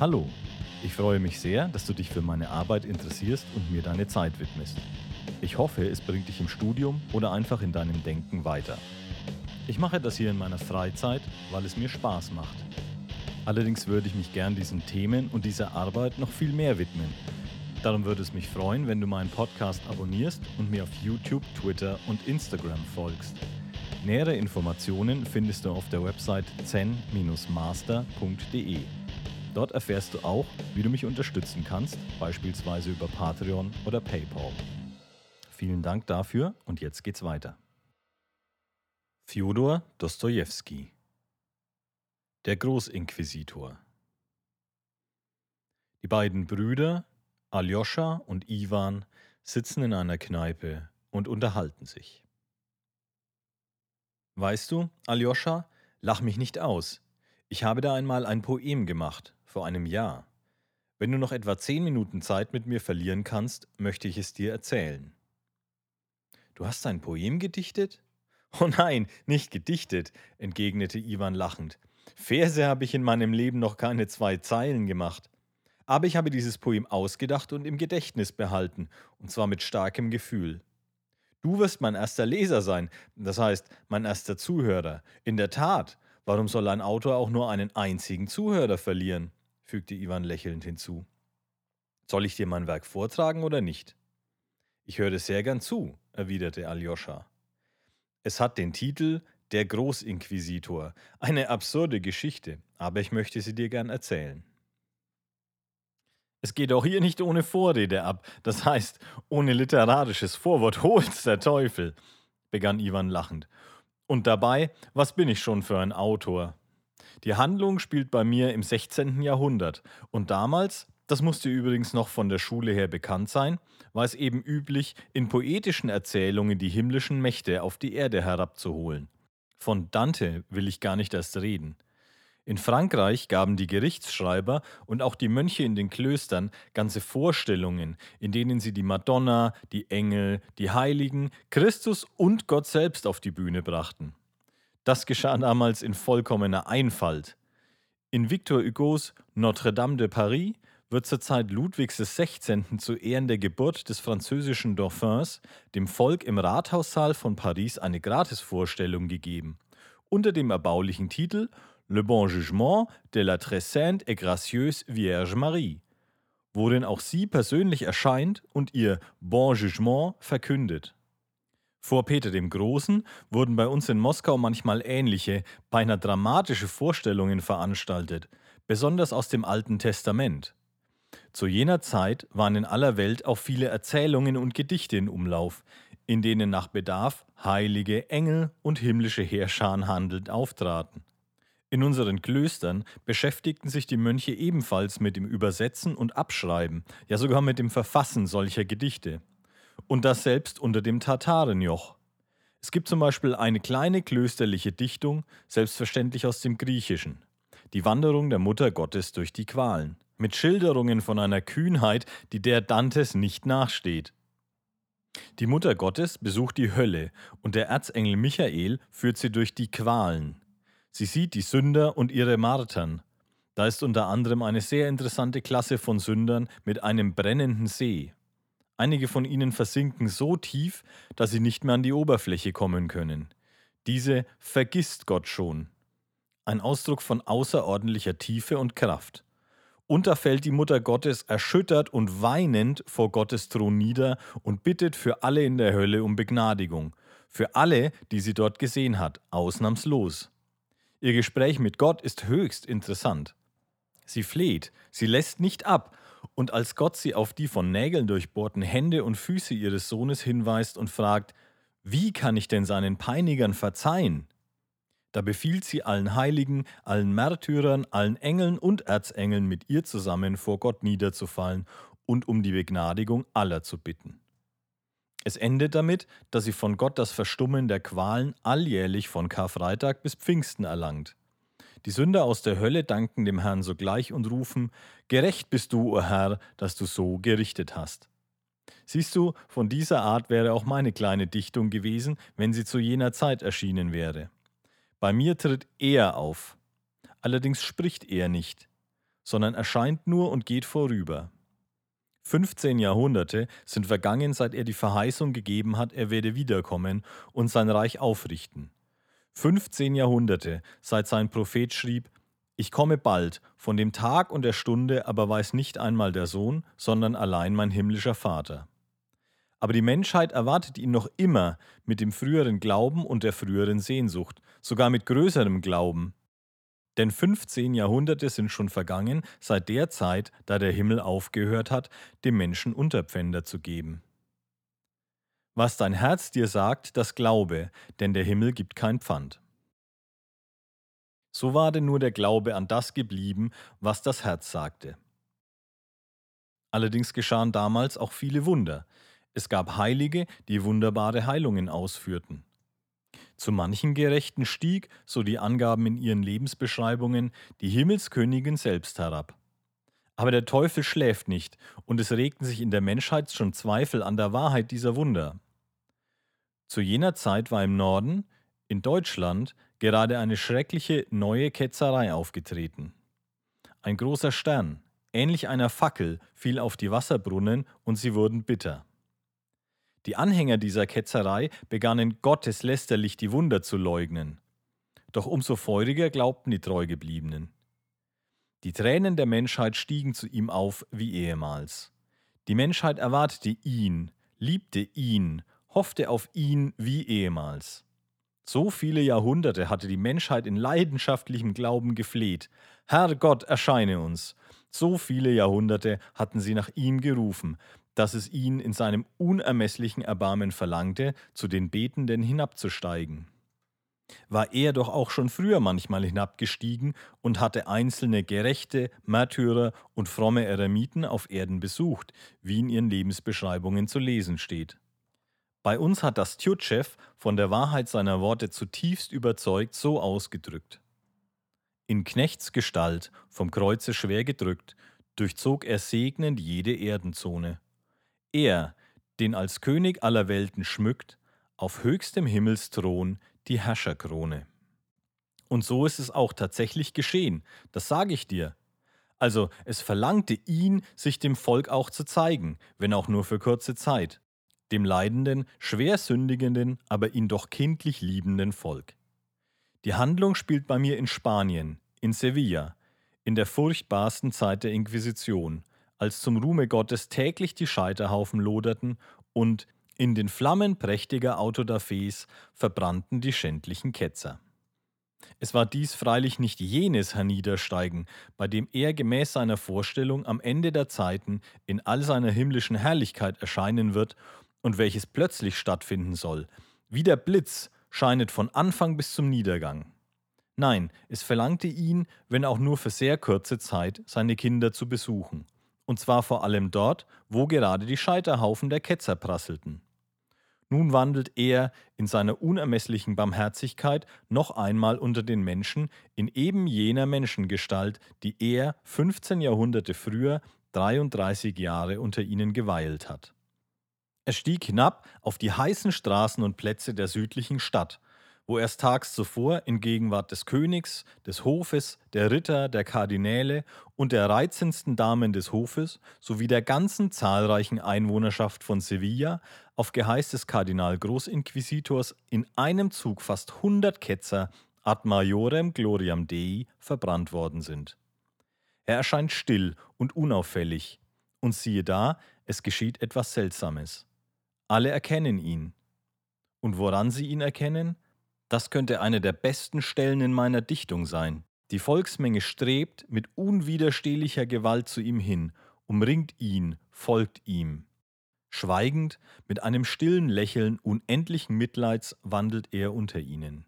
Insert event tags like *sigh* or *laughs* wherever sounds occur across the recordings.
Hallo, ich freue mich sehr, dass du dich für meine Arbeit interessierst und mir deine Zeit widmest. Ich hoffe, es bringt dich im Studium oder einfach in deinem Denken weiter. Ich mache das hier in meiner Freizeit, weil es mir Spaß macht. Allerdings würde ich mich gern diesen Themen und dieser Arbeit noch viel mehr widmen. Darum würde es mich freuen, wenn du meinen Podcast abonnierst und mir auf YouTube, Twitter und Instagram folgst. Nähere Informationen findest du auf der Website zen-master.de. Dort erfährst du auch, wie du mich unterstützen kannst, beispielsweise über Patreon oder PayPal. Vielen Dank dafür und jetzt geht's weiter. Fjodor Dostojewski Der Großinquisitor Die beiden Brüder, Aljoscha und Iwan, sitzen in einer Kneipe und unterhalten sich. Weißt du, Aljoscha, lach mich nicht aus. Ich habe da einmal ein Poem gemacht, vor einem Jahr. Wenn du noch etwa zehn Minuten Zeit mit mir verlieren kannst, möchte ich es dir erzählen. Du hast ein Poem gedichtet? Oh nein, nicht gedichtet, entgegnete Iwan lachend. Verse habe ich in meinem Leben noch keine zwei Zeilen gemacht. Aber ich habe dieses Poem ausgedacht und im Gedächtnis behalten, und zwar mit starkem Gefühl. Du wirst mein erster Leser sein, das heißt mein erster Zuhörer. In der Tat, warum soll ein Autor auch nur einen einzigen Zuhörer verlieren? Fügte Iwan lächelnd hinzu. Soll ich dir mein Werk vortragen oder nicht? Ich höre sehr gern zu, erwiderte Aljoscha. Es hat den Titel Der Großinquisitor, eine absurde Geschichte, aber ich möchte sie dir gern erzählen. Es geht auch hier nicht ohne Vorrede ab, das heißt, ohne literarisches Vorwort holt's der Teufel, begann Iwan lachend. Und dabei, was bin ich schon für ein Autor? Die Handlung spielt bei mir im 16. Jahrhundert und damals, das musste übrigens noch von der Schule her bekannt sein, war es eben üblich, in poetischen Erzählungen die himmlischen Mächte auf die Erde herabzuholen. Von Dante will ich gar nicht erst reden. In Frankreich gaben die Gerichtsschreiber und auch die Mönche in den Klöstern ganze Vorstellungen, in denen sie die Madonna, die Engel, die Heiligen, Christus und Gott selbst auf die Bühne brachten. Das geschah damals in vollkommener Einfalt. In Victor Hugos Notre-Dame de Paris wird zur Zeit Ludwigs XVI. zu Ehren der Geburt des französischen Dauphins dem Volk im Rathaussaal von Paris eine Gratisvorstellung gegeben, unter dem erbaulichen Titel Le Bon Jugement de la Très Sainte et Gracieuse Vierge Marie, worin auch sie persönlich erscheint und ihr Bon Jugement verkündet. Vor Peter dem Großen wurden bei uns in Moskau manchmal ähnliche, beinahe dramatische Vorstellungen veranstaltet, besonders aus dem Alten Testament. Zu jener Zeit waren in aller Welt auch viele Erzählungen und Gedichte in Umlauf, in denen nach Bedarf heilige Engel und himmlische Heerscharen handelnd auftraten. In unseren Klöstern beschäftigten sich die Mönche ebenfalls mit dem Übersetzen und Abschreiben, ja sogar mit dem Verfassen solcher Gedichte und das selbst unter dem Tatarenjoch. Es gibt zum Beispiel eine kleine klösterliche Dichtung, selbstverständlich aus dem Griechischen, die Wanderung der Mutter Gottes durch die Qualen, mit Schilderungen von einer Kühnheit, die der Dantes nicht nachsteht. Die Mutter Gottes besucht die Hölle und der Erzengel Michael führt sie durch die Qualen. Sie sieht die Sünder und ihre Martern. Da ist unter anderem eine sehr interessante Klasse von Sündern mit einem brennenden See. Einige von ihnen versinken so tief, dass sie nicht mehr an die Oberfläche kommen können. Diese vergisst Gott schon. Ein Ausdruck von außerordentlicher Tiefe und Kraft. Und da fällt die Mutter Gottes erschüttert und weinend vor Gottes Thron nieder und bittet für alle in der Hölle um Begnadigung. Für alle, die sie dort gesehen hat, ausnahmslos. Ihr Gespräch mit Gott ist höchst interessant. Sie fleht, sie lässt nicht ab und als Gott sie auf die von Nägeln durchbohrten Hände und Füße ihres Sohnes hinweist und fragt, wie kann ich denn seinen Peinigern verzeihen? Da befiehlt sie allen Heiligen, allen Märtyrern, allen Engeln und Erzengeln mit ihr zusammen vor Gott niederzufallen und um die Begnadigung aller zu bitten. Es endet damit, dass sie von Gott das Verstummen der Qualen alljährlich von Karfreitag bis Pfingsten erlangt. Die Sünder aus der Hölle danken dem Herrn sogleich und rufen, Gerecht bist du, o oh Herr, dass du so gerichtet hast. Siehst du, von dieser Art wäre auch meine kleine Dichtung gewesen, wenn sie zu jener Zeit erschienen wäre. Bei mir tritt er auf. Allerdings spricht er nicht. sondern erscheint nur und geht vorüber. 15 Jahrhunderte sind vergangen, seit er die Verheißung gegeben hat, er werde wiederkommen und sein Reich aufrichten. 15 Jahrhunderte, seit sein Prophet schrieb, ich komme bald, von dem Tag und der Stunde aber weiß nicht einmal der Sohn, sondern allein mein himmlischer Vater. Aber die Menschheit erwartet ihn noch immer mit dem früheren Glauben und der früheren Sehnsucht, sogar mit größerem Glauben, denn 15 Jahrhunderte sind schon vergangen seit der Zeit, da der Himmel aufgehört hat, dem Menschen Unterpfänder zu geben. Was dein Herz dir sagt, das glaube, denn der Himmel gibt kein Pfand. So war denn nur der Glaube an das geblieben, was das Herz sagte. Allerdings geschahen damals auch viele Wunder. Es gab Heilige, die wunderbare Heilungen ausführten. Zu manchen Gerechten stieg, so die Angaben in ihren Lebensbeschreibungen, die Himmelskönigin selbst herab. Aber der Teufel schläft nicht, und es regten sich in der Menschheit schon Zweifel an der Wahrheit dieser Wunder. Zu jener Zeit war im Norden, in Deutschland, gerade eine schreckliche neue Ketzerei aufgetreten. Ein großer Stern, ähnlich einer Fackel, fiel auf die Wasserbrunnen und sie wurden bitter. Die Anhänger dieser Ketzerei begannen gotteslästerlich die Wunder zu leugnen. Doch umso feuriger glaubten die Treugebliebenen. Die Tränen der Menschheit stiegen zu ihm auf wie ehemals. Die Menschheit erwartete ihn, liebte ihn, hoffte auf ihn wie ehemals. So viele Jahrhunderte hatte die Menschheit in leidenschaftlichem Glauben gefleht. Herr Gott, erscheine uns. So viele Jahrhunderte hatten sie nach ihm gerufen, dass es ihn in seinem unermesslichen Erbarmen verlangte, zu den Betenden hinabzusteigen. War er doch auch schon früher manchmal hinabgestiegen und hatte einzelne Gerechte, Märtyrer und fromme Eremiten auf Erden besucht, wie in ihren Lebensbeschreibungen zu lesen steht. Bei uns hat das Tjutschew von der Wahrheit seiner Worte zutiefst überzeugt so ausgedrückt. In Knechtsgestalt, vom Kreuze schwer gedrückt, durchzog er segnend jede Erdenzone. Er, den als König aller Welten schmückt, auf höchstem Himmelsthron die Herrscherkrone. Und so ist es auch tatsächlich geschehen, das sage ich dir. Also es verlangte ihn, sich dem Volk auch zu zeigen, wenn auch nur für kurze Zeit, dem leidenden, schwer sündigenden, aber ihn doch kindlich liebenden Volk. Die Handlung spielt bei mir in Spanien, in Sevilla, in der furchtbarsten Zeit der Inquisition, als zum Ruhme Gottes täglich die Scheiterhaufen loderten und in den Flammen prächtiger Autodafés verbrannten die schändlichen Ketzer. Es war dies freilich nicht jenes Herniedersteigen, bei dem er gemäß seiner Vorstellung am Ende der Zeiten in all seiner himmlischen Herrlichkeit erscheinen wird und welches plötzlich stattfinden soll. Wie der Blitz scheinet von Anfang bis zum Niedergang. Nein, es verlangte ihn, wenn auch nur für sehr kurze Zeit, seine Kinder zu besuchen und zwar vor allem dort, wo gerade die Scheiterhaufen der Ketzer prasselten. Nun wandelt er in seiner unermesslichen Barmherzigkeit noch einmal unter den Menschen in eben jener Menschengestalt, die er 15 Jahrhunderte früher 33 Jahre unter ihnen geweilt hat. Er stieg hinab auf die heißen Straßen und Plätze der südlichen Stadt, wo erst tags zuvor in Gegenwart des Königs, des Hofes, der Ritter, der Kardinäle und der reizendsten Damen des Hofes sowie der ganzen zahlreichen Einwohnerschaft von Sevilla auf Geheiß des Kardinal Großinquisitors in einem Zug fast 100 Ketzer ad majorem gloriam Dei verbrannt worden sind. Er erscheint still und unauffällig, und siehe da, es geschieht etwas Seltsames. Alle erkennen ihn. Und woran sie ihn erkennen? Das könnte eine der besten Stellen in meiner Dichtung sein. Die Volksmenge strebt mit unwiderstehlicher Gewalt zu ihm hin, umringt ihn, folgt ihm. Schweigend, mit einem stillen Lächeln unendlichen Mitleids wandelt er unter ihnen.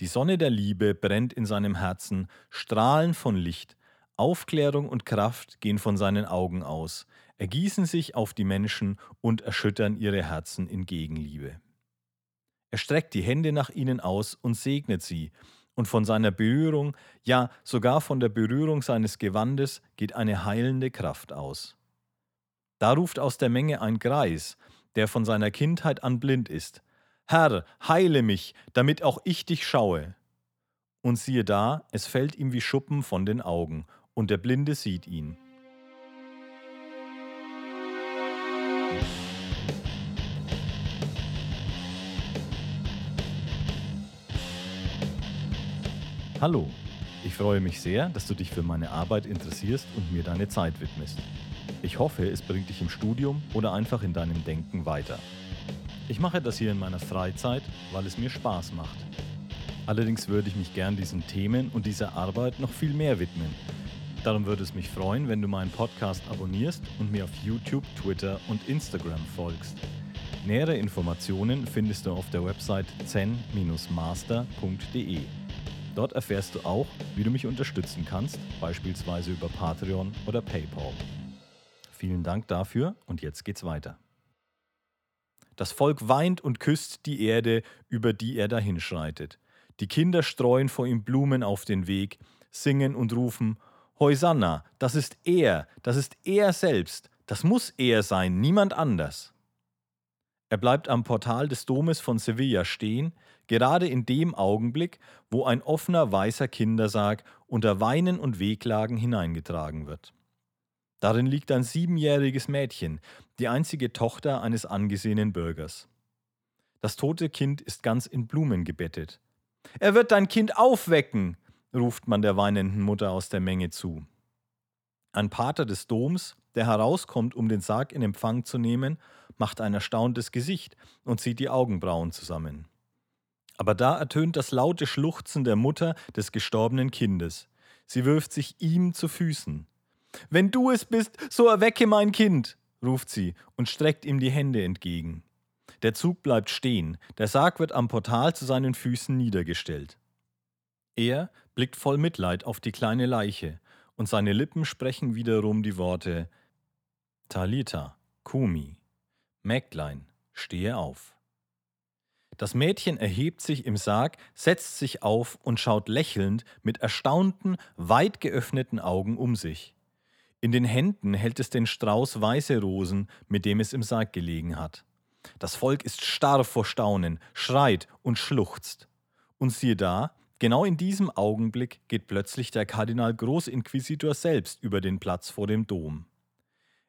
Die Sonne der Liebe brennt in seinem Herzen, Strahlen von Licht, Aufklärung und Kraft gehen von seinen Augen aus, ergießen sich auf die Menschen und erschüttern ihre Herzen in Gegenliebe. Er streckt die Hände nach ihnen aus und segnet sie, und von seiner Berührung, ja sogar von der Berührung seines Gewandes geht eine heilende Kraft aus. Da ruft aus der Menge ein Greis, der von seiner Kindheit an blind ist, Herr, heile mich, damit auch ich dich schaue. Und siehe da, es fällt ihm wie Schuppen von den Augen, und der Blinde sieht ihn. Hallo, ich freue mich sehr, dass du dich für meine Arbeit interessierst und mir deine Zeit widmest. Ich hoffe, es bringt dich im Studium oder einfach in deinem Denken weiter. Ich mache das hier in meiner Freizeit, weil es mir Spaß macht. Allerdings würde ich mich gern diesen Themen und dieser Arbeit noch viel mehr widmen. Darum würde es mich freuen, wenn du meinen Podcast abonnierst und mir auf YouTube, Twitter und Instagram folgst. Nähere Informationen findest du auf der Website zen-master.de. Dort erfährst du auch, wie du mich unterstützen kannst, beispielsweise über Patreon oder PayPal. Vielen Dank dafür und jetzt geht's weiter. Das Volk weint und küsst die Erde, über die er dahinschreitet. Die Kinder streuen vor ihm Blumen auf den Weg, singen und rufen: Hosanna, das ist er, das ist er selbst, das muss er sein, niemand anders. Er bleibt am Portal des Domes von Sevilla stehen, gerade in dem Augenblick, wo ein offener weißer Kindersarg unter Weinen und Wehklagen hineingetragen wird. Darin liegt ein siebenjähriges Mädchen, die einzige Tochter eines angesehenen Bürgers. Das tote Kind ist ganz in Blumen gebettet. Er wird dein Kind aufwecken, ruft man der weinenden Mutter aus der Menge zu. Ein Pater des Doms, der herauskommt, um den Sarg in Empfang zu nehmen, macht ein erstauntes Gesicht und zieht die Augenbrauen zusammen. Aber da ertönt das laute Schluchzen der Mutter des gestorbenen Kindes. Sie wirft sich ihm zu Füßen. Wenn du es bist, so erwecke mein Kind, ruft sie und streckt ihm die Hände entgegen. Der Zug bleibt stehen, der Sarg wird am Portal zu seinen Füßen niedergestellt. Er blickt voll Mitleid auf die kleine Leiche, und seine Lippen sprechen wiederum die Worte Talita, Kumi, Mägdlein, stehe auf. Das Mädchen erhebt sich im Sarg, setzt sich auf und schaut lächelnd mit erstaunten, weit geöffneten Augen um sich. In den Händen hält es den Strauß weiße Rosen, mit dem es im Sarg gelegen hat. Das Volk ist starr vor Staunen, schreit und schluchzt. Und siehe da, genau in diesem Augenblick geht plötzlich der Kardinal Großinquisitor selbst über den Platz vor dem Dom.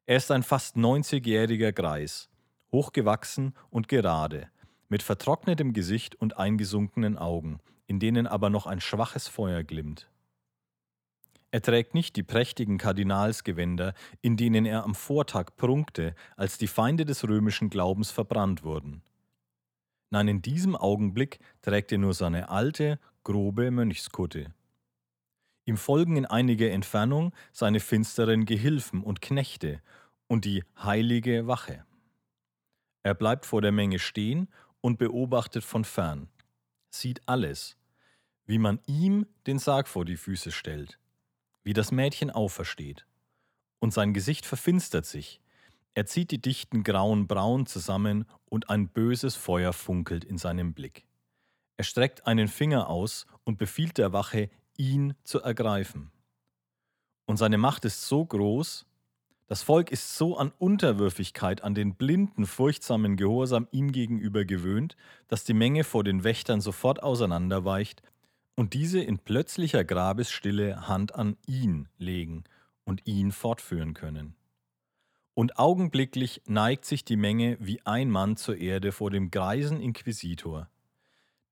Er ist ein fast 90-jähriger Greis, hochgewachsen und gerade, mit vertrocknetem Gesicht und eingesunkenen Augen, in denen aber noch ein schwaches Feuer glimmt. Er trägt nicht die prächtigen Kardinalsgewänder, in denen er am Vortag prunkte, als die Feinde des römischen Glaubens verbrannt wurden. Nein, in diesem Augenblick trägt er nur seine alte, grobe Mönchskutte. Ihm folgen in einiger Entfernung seine finsteren Gehilfen und Knechte und die heilige Wache. Er bleibt vor der Menge stehen und beobachtet von fern, sieht alles, wie man ihm den Sarg vor die Füße stellt, wie das Mädchen aufersteht. Und sein Gesicht verfinstert sich, er zieht die dichten grauen Brauen zusammen und ein böses Feuer funkelt in seinem Blick. Er streckt einen Finger aus und befiehlt der Wache, ihn zu ergreifen. Und seine Macht ist so groß, das Volk ist so an Unterwürfigkeit, an den blinden, furchtsamen Gehorsam ihm gegenüber gewöhnt, dass die Menge vor den Wächtern sofort auseinanderweicht und diese in plötzlicher Grabesstille Hand an ihn legen und ihn fortführen können. Und augenblicklich neigt sich die Menge wie ein Mann zur Erde vor dem greisen Inquisitor.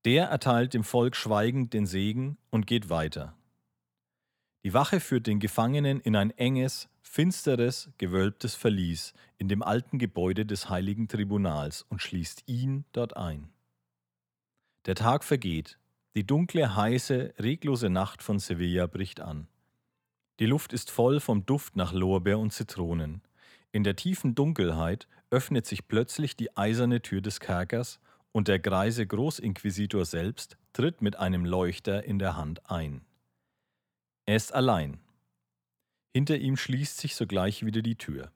Der erteilt dem Volk schweigend den Segen und geht weiter. Die Wache führt den Gefangenen in ein enges, finsteres, gewölbtes Verlies in dem alten Gebäude des heiligen Tribunals und schließt ihn dort ein. Der Tag vergeht, die dunkle, heiße, reglose Nacht von Sevilla bricht an. Die Luft ist voll vom Duft nach Lorbeer und Zitronen. In der tiefen Dunkelheit öffnet sich plötzlich die eiserne Tür des Kerkers und der greise Großinquisitor selbst tritt mit einem Leuchter in der Hand ein. Er ist allein. Hinter ihm schließt sich sogleich wieder die Tür.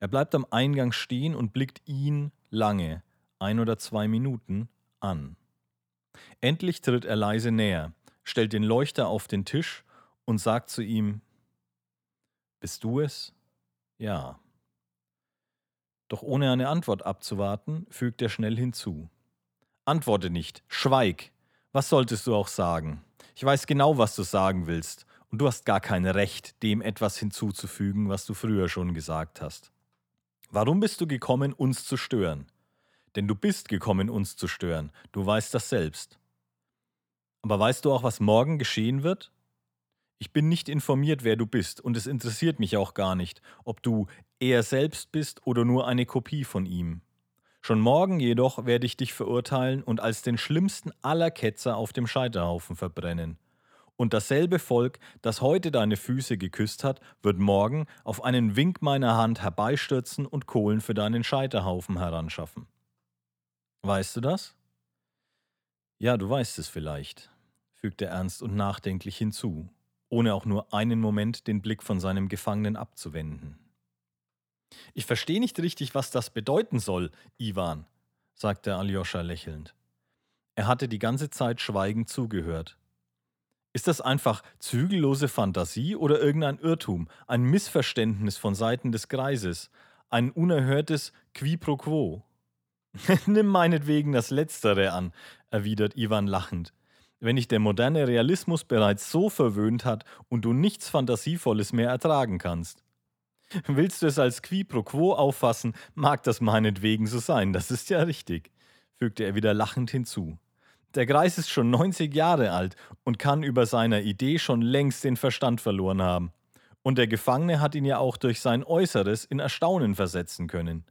Er bleibt am Eingang stehen und blickt ihn lange, ein oder zwei Minuten, an. Endlich tritt er leise näher, stellt den Leuchter auf den Tisch und sagt zu ihm Bist du es? Ja. Doch ohne eine Antwort abzuwarten, fügt er schnell hinzu. Antworte nicht, schweig. Was solltest du auch sagen? Ich weiß genau, was du sagen willst Und du hast gar kein Recht, dem etwas hinzuzufügen, was du früher schon gesagt hast. Warum bist du gekommen, uns zu stören? Denn du bist gekommen, uns zu stören. Du weißt das selbst. Aber weißt du auch, was morgen geschehen wird? Ich bin nicht informiert, wer du bist, und es interessiert mich auch gar nicht, ob du er selbst bist oder nur eine Kopie von ihm. Schon morgen jedoch werde ich dich verurteilen und als den schlimmsten aller Ketzer auf dem Scheiterhaufen verbrennen. Und dasselbe Volk, das heute deine Füße geküsst hat, wird morgen auf einen Wink meiner Hand herbeistürzen und Kohlen für deinen Scheiterhaufen heranschaffen. Weißt du das? Ja, du weißt es vielleicht, fügte er ernst und nachdenklich hinzu, ohne auch nur einen Moment den Blick von seinem Gefangenen abzuwenden. Ich verstehe nicht richtig, was das bedeuten soll, Iwan, sagte Aljoscha lächelnd. Er hatte die ganze Zeit schweigend zugehört. Ist das einfach zügellose Fantasie oder irgendein Irrtum, ein Missverständnis von Seiten des Kreises, ein unerhörtes Qui pro quo? *laughs* Nimm meinetwegen das Letztere an, erwidert Ivan lachend. Wenn dich der moderne Realismus bereits so verwöhnt hat und du nichts Fantasievolles mehr ertragen kannst. *laughs* Willst du es als qui pro quo auffassen, mag das meinetwegen so sein, das ist ja richtig, fügte er wieder lachend hinzu. Der Greis ist schon 90 Jahre alt und kann über seiner Idee schon längst den Verstand verloren haben. Und der Gefangene hat ihn ja auch durch sein Äußeres in Erstaunen versetzen können.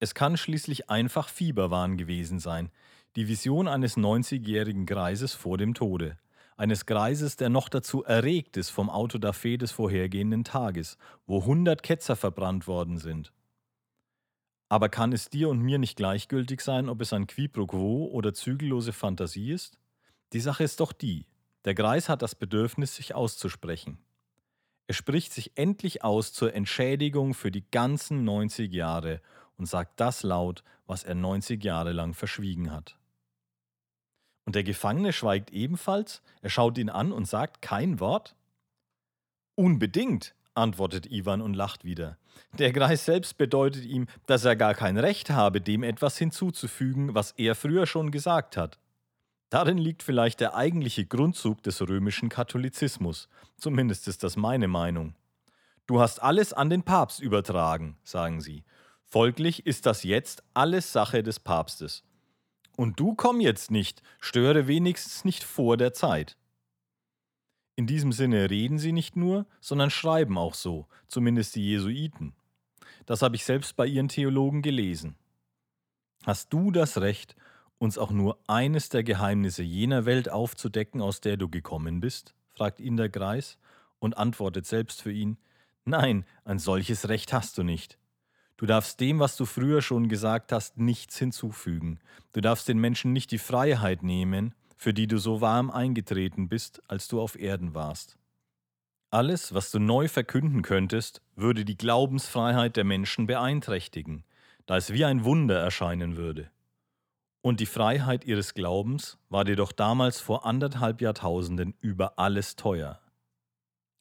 Es kann schließlich einfach Fieberwahn gewesen sein, die Vision eines 90-jährigen Greises vor dem Tode, eines Greises, der noch dazu erregt ist vom Autodafé des vorhergehenden Tages, wo 100 Ketzer verbrannt worden sind. Aber kann es dir und mir nicht gleichgültig sein, ob es ein Qui pro quo oder zügellose Fantasie ist? Die Sache ist doch die, der Greis hat das Bedürfnis, sich auszusprechen. Er spricht sich endlich aus zur Entschädigung für die ganzen 90 Jahre und sagt das laut, was er 90 Jahre lang verschwiegen hat. Und der Gefangene schweigt ebenfalls, er schaut ihn an und sagt kein Wort? Unbedingt, antwortet Ivan und lacht wieder. Der Greis selbst bedeutet ihm, dass er gar kein Recht habe, dem etwas hinzuzufügen, was er früher schon gesagt hat. Darin liegt vielleicht der eigentliche Grundzug des römischen Katholizismus, zumindest ist das meine Meinung. Du hast alles an den Papst übertragen, sagen sie, Folglich ist das jetzt alles Sache des Papstes. Und du komm jetzt nicht, störe wenigstens nicht vor der Zeit. In diesem Sinne reden sie nicht nur, sondern schreiben auch so, zumindest die Jesuiten. Das habe ich selbst bei ihren Theologen gelesen. Hast du das Recht, uns auch nur eines der Geheimnisse jener Welt aufzudecken, aus der du gekommen bist? fragt ihn der Greis und antwortet selbst für ihn, Nein, ein solches Recht hast du nicht. Du darfst dem, was du früher schon gesagt hast, nichts hinzufügen. Du darfst den Menschen nicht die Freiheit nehmen, für die du so warm eingetreten bist, als du auf Erden warst. Alles, was du neu verkünden könntest, würde die Glaubensfreiheit der Menschen beeinträchtigen, da es wie ein Wunder erscheinen würde. Und die Freiheit ihres Glaubens war dir doch damals vor anderthalb Jahrtausenden über alles teuer.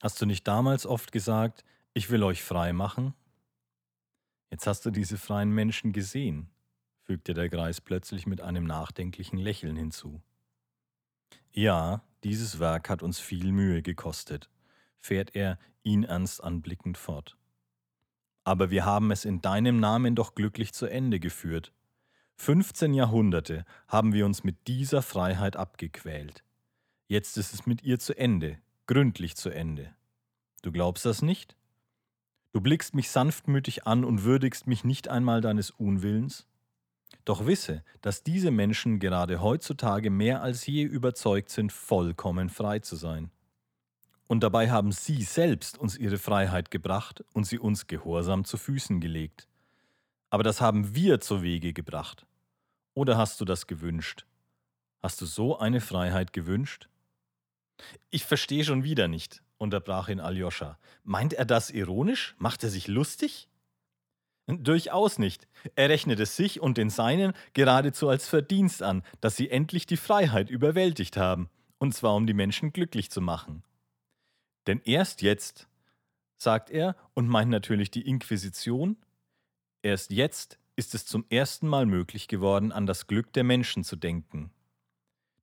Hast du nicht damals oft gesagt, ich will euch frei machen? Jetzt hast du diese freien Menschen gesehen, fügte der Greis plötzlich mit einem nachdenklichen Lächeln hinzu. Ja, dieses Werk hat uns viel Mühe gekostet, fährt er ihn ernst anblickend fort. Aber wir haben es in deinem Namen doch glücklich zu Ende geführt. 15 Jahrhunderte haben wir uns mit dieser Freiheit abgequält. Jetzt ist es mit ihr zu Ende, gründlich zu Ende. Du glaubst das nicht? Du blickst mich sanftmütig an und würdigst mich nicht einmal deines Unwillens? Doch wisse, dass diese Menschen gerade heutzutage mehr als je überzeugt sind, vollkommen frei zu sein. Und dabei haben sie selbst uns ihre Freiheit gebracht und sie uns gehorsam zu Füßen gelegt. Aber das haben wir zu Wege gebracht. Oder hast du das gewünscht? Hast du so eine Freiheit gewünscht? Ich verstehe schon wieder nicht, unterbrach ihn Aljoscha. Meint er das ironisch? Macht er sich lustig? Durchaus nicht. Er rechnet es sich und den Seinen geradezu als Verdienst an, dass sie endlich die Freiheit überwältigt haben, und zwar um die Menschen glücklich zu machen. Denn erst jetzt, sagt er und meint natürlich die Inquisition, erst jetzt ist es zum ersten Mal möglich geworden, an das Glück der Menschen zu denken.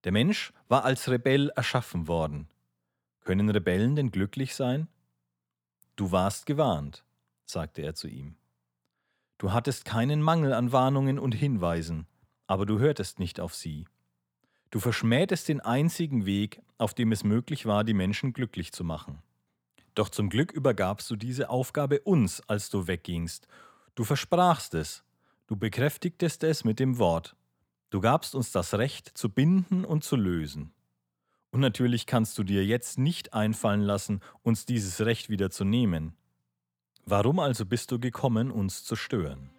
Der Mensch war als Rebell erschaffen worden, Können Rebellen denn glücklich sein? Du warst gewarnt, sagte er zu ihm. Du hattest keinen Mangel an Warnungen und Hinweisen, aber du hörtest nicht auf sie. Du verschmähtest den einzigen Weg, auf dem es möglich war, die Menschen glücklich zu machen. Doch zum Glück übergabst du diese Aufgabe uns, als du weggingst. Du versprachst es, du bekräftigtest es mit dem Wort. Du gabst uns das Recht zu binden und zu lösen. Und natürlich kannst du dir jetzt nicht einfallen lassen, uns dieses Recht wieder zu nehmen. Warum also bist du gekommen, uns zu stören?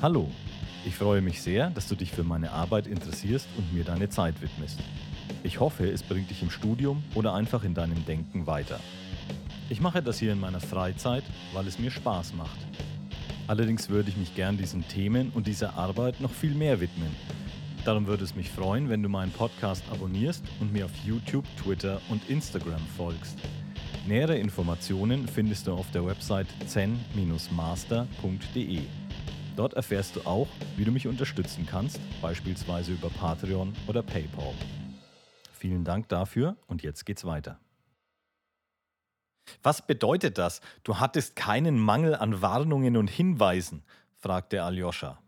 Hallo, ich freue mich sehr, dass du dich für meine Arbeit interessierst und mir deine Zeit widmest. Ich hoffe, es bringt dich im Studium oder einfach in deinem Denken weiter. Ich mache das hier in meiner Freizeit, weil es mir Spaß macht. Allerdings würde ich mich gern diesen Themen und dieser Arbeit noch viel mehr widmen. Darum würde es mich freuen, wenn du meinen Podcast abonnierst und mir auf YouTube, Twitter und Instagram folgst. Nähere Informationen findest du auf der Website zen-master.de. Dort erfährst du auch, wie du mich unterstützen kannst, beispielsweise über Patreon oder PayPal. Vielen Dank dafür und jetzt geht's weiter. Was bedeutet das? Du hattest keinen Mangel an Warnungen und Hinweisen? fragte Aljoscha.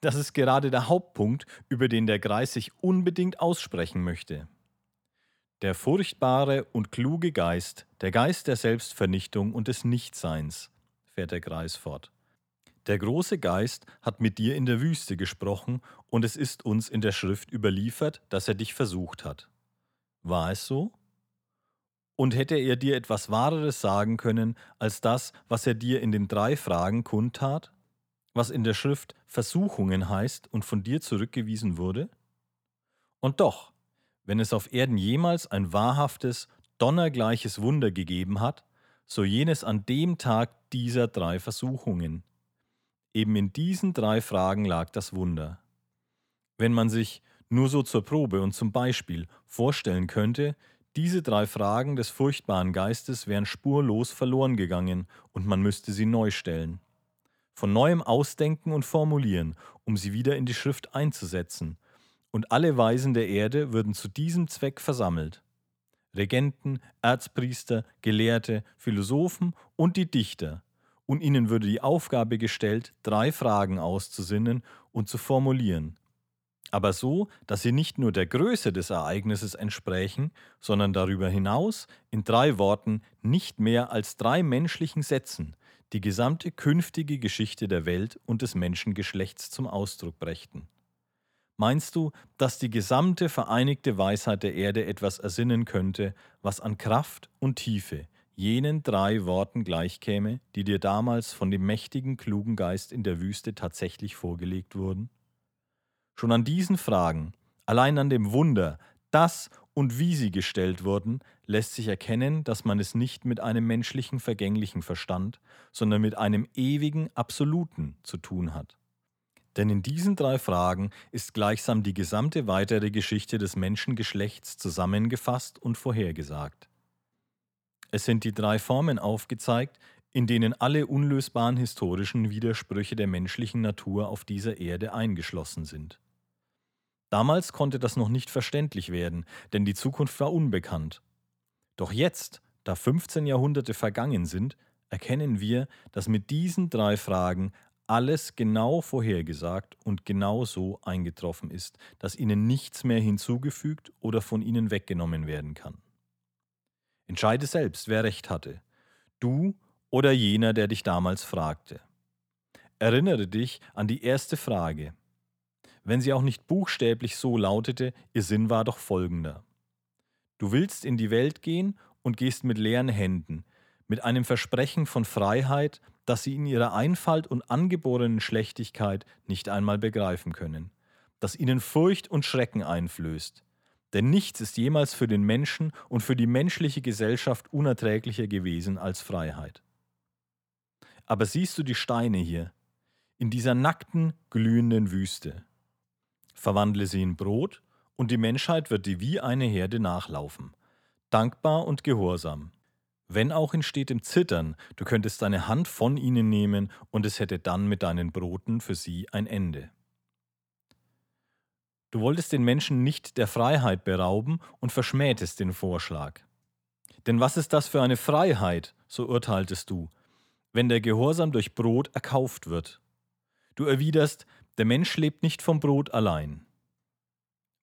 Das ist gerade der Hauptpunkt, über den der Greis sich unbedingt aussprechen möchte. Der furchtbare und kluge Geist, der Geist der Selbstvernichtung und des Nichtseins, fährt der Greis fort. Der große Geist hat mit dir in der Wüste gesprochen, und es ist uns in der Schrift überliefert, dass er dich versucht hat. War es so? Und hätte er dir etwas Wahreres sagen können als das, was er dir in den drei Fragen kundtat? Was in der Schrift Versuchungen heißt und von dir zurückgewiesen wurde? Und doch, wenn es auf Erden jemals ein wahrhaftes, donnergleiches Wunder gegeben hat, so jenes an dem Tag dieser drei Versuchungen, Eben in diesen drei Fragen lag das Wunder. Wenn man sich nur so zur Probe und zum Beispiel vorstellen könnte, diese drei Fragen des furchtbaren Geistes wären spurlos verloren gegangen und man müsste sie neu stellen. Von neuem ausdenken und formulieren, um sie wieder in die Schrift einzusetzen. Und alle Weisen der Erde würden zu diesem Zweck versammelt. Regenten, Erzpriester, Gelehrte, Philosophen und die Dichter, und ihnen würde die Aufgabe gestellt, drei Fragen auszusinnen und zu formulieren, aber so, dass sie nicht nur der Größe des Ereignisses entsprächen, sondern darüber hinaus in drei Worten nicht mehr als drei menschlichen Sätzen die gesamte künftige Geschichte der Welt und des Menschengeschlechts zum Ausdruck brächten. Meinst du, dass die gesamte vereinigte Weisheit der Erde etwas ersinnen könnte, was an Kraft und Tiefe, jenen drei Worten gleichkäme, die dir damals von dem mächtigen, klugen Geist in der Wüste tatsächlich vorgelegt wurden? Schon an diesen Fragen, allein an dem Wunder, das und wie sie gestellt wurden, lässt sich erkennen, dass man es nicht mit einem menschlichen, vergänglichen Verstand, sondern mit einem ewigen, absoluten zu tun hat. Denn in diesen drei Fragen ist gleichsam die gesamte weitere Geschichte des Menschengeschlechts zusammengefasst und vorhergesagt. Es sind die drei Formen aufgezeigt, in denen alle unlösbaren historischen Widersprüche der menschlichen Natur auf dieser Erde eingeschlossen sind. Damals konnte das noch nicht verständlich werden, denn die Zukunft war unbekannt. Doch jetzt, da 15 Jahrhunderte vergangen sind, erkennen wir, dass mit diesen drei Fragen alles genau vorhergesagt und genau so eingetroffen ist, dass ihnen nichts mehr hinzugefügt oder von ihnen weggenommen werden kann. Entscheide selbst, wer recht hatte. Du oder jener, der dich damals fragte. Erinnere dich an die erste Frage. Wenn sie auch nicht buchstäblich so lautete, ihr Sinn war doch folgender. Du willst in die Welt gehen und gehst mit leeren Händen, mit einem Versprechen von Freiheit, das sie in ihrer Einfalt und angeborenen Schlechtigkeit nicht einmal begreifen können, das ihnen Furcht und Schrecken einflößt, denn nichts ist jemals für den Menschen und für die menschliche Gesellschaft unerträglicher gewesen als Freiheit. Aber siehst du die Steine hier, in dieser nackten, glühenden Wüste? Verwandle sie in Brot, und die Menschheit wird dir wie eine Herde nachlaufen, dankbar und gehorsam. wenn auch in stetem Zittern, du könntest deine Hand von ihnen nehmen, und es hätte dann mit deinen Broten für sie ein Ende. Du wolltest den Menschen nicht der Freiheit berauben und verschmähtest den Vorschlag. Denn was ist das für eine Freiheit, so urteiltest du, wenn der Gehorsam durch Brot erkauft wird? Du erwiderst, der Mensch lebt nicht vom Brot allein.